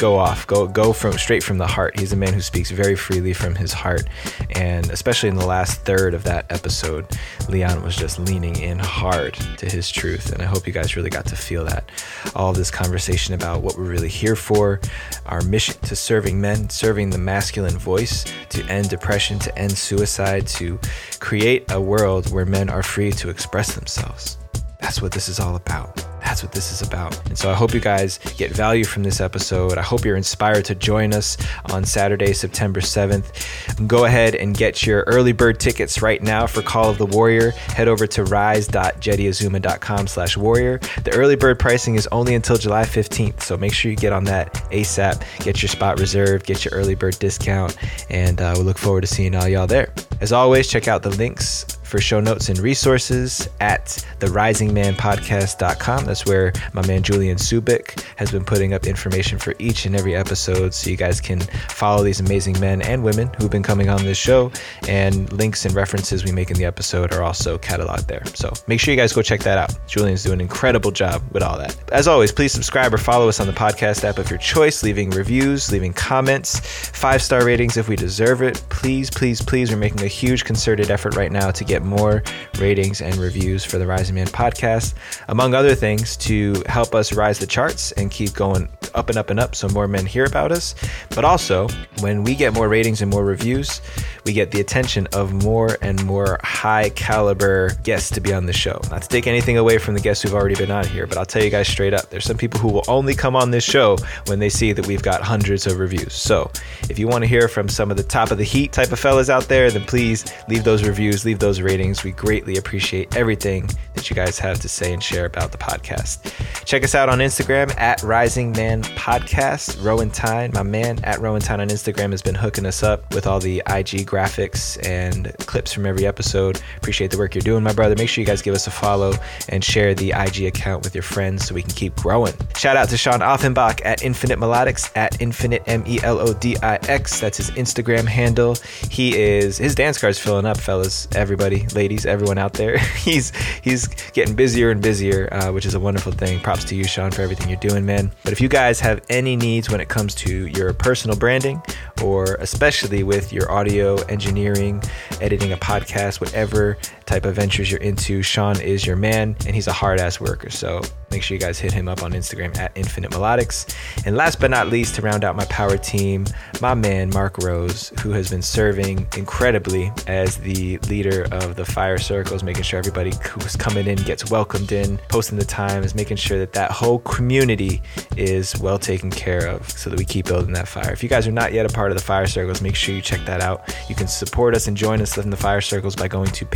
go off, go go from straight from the heart. He's a man who speaks very freely from his heart, and especially in the last third of that episode, Leon was just leaning in hard to his truth, and I hope you guys really got to feel that. All this conversation about what we're really here for, our mission to serving men, serving the masculine voice, to end depression, to end suicide, to create a world where men are free to express themselves. That's what this is all about That's what this is about. And so I hope you guys get value from this episode. I hope you're inspired to join us on Saturday, September 7th. Go ahead and get your early bird tickets right now for Call of the Warrior. Head over to rise.jettyazuma.com slash warrior. The early bird pricing is only until July 15th, so make sure you get on that ASAP. Get your spot reserved, get your early bird discount, and uh, we look forward to seeing all y'all there. As always, check out the links for show notes and resources at therisingmanpodcast.com. That's where my man Julian Subic has been putting up information for each and every episode so you guys can follow these amazing men and women who've been coming on this show. And links and references we make in the episode are also cataloged there. So make sure you guys go check that out. Julian's doing an incredible job with all that. As always, please subscribe or follow us on the podcast app of your choice, leaving reviews, leaving comments, five star ratings if we deserve it. Please, please, please, we're making a huge concerted effort right now to get get more ratings and reviews for the Rising Man podcast, among other things, to help us rise the charts and keep going up and up and up so more men hear about us. But also, when we get more ratings and more reviews, we get the attention of more and more high caliber guests to be on the show. Not to take anything away from the guests who've already been on here, but I'll tell you guys straight up there's some people who will only come on this show when they see that we've got hundreds of reviews. So if you want to hear from some of the top of the heat type of fellas out there, then please leave those reviews, leave those ratings. We greatly appreciate everything that you guys have to say and share about the podcast. Check us out on Instagram at Rising Man Podcast. Rowan Tyne, my man at Rowan Tyne on Instagram, has been hooking us up with all the IG graphics and clips from every episode. Appreciate the work you're doing, my brother. Make sure you guys give us a follow and share the IG account with your friends so we can keep growing. Shout out to Sean Offenbach at Infinite Melodix at Infinite M E L O D I X. That's his Instagram handle. He is his dance card's filling up, fellas. Everybody, ladies, everyone out there. he's he's getting busier and busier, uh, which is a wonderful thing. Props to you, Sean, for everything you're doing, man. But if you guys have any needs when it comes to your personal branding, or especially with your audio engineering, editing a podcast, whatever type of ventures you're into, Sean is your man, and he's a hard ass worker. So make sure you guys hit him up on Instagram at Infinite Melodix. And last but not least, to round out my power team, my man Mark Rose, who has been serving incredibly as the leader of the fire circles, making sure everybody who's coming in gets welcomed in, posting the times, making sure that that whole community is well taken care of so that we keep building that fire. If you guys are not yet a part of the fire circles, make sure you check that out. You can support us and join us in the fire circles by going to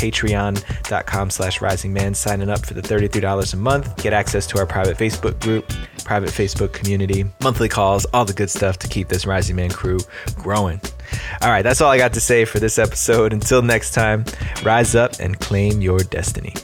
patreon.com slash rising man, signing up for the $33 a month, get access to our private Facebook group, private Facebook community, monthly calls, all the good stuff to keep this Rising Man crew growing. All right, that's all I got to say for this episode. Until next time, rise up and claim your destiny.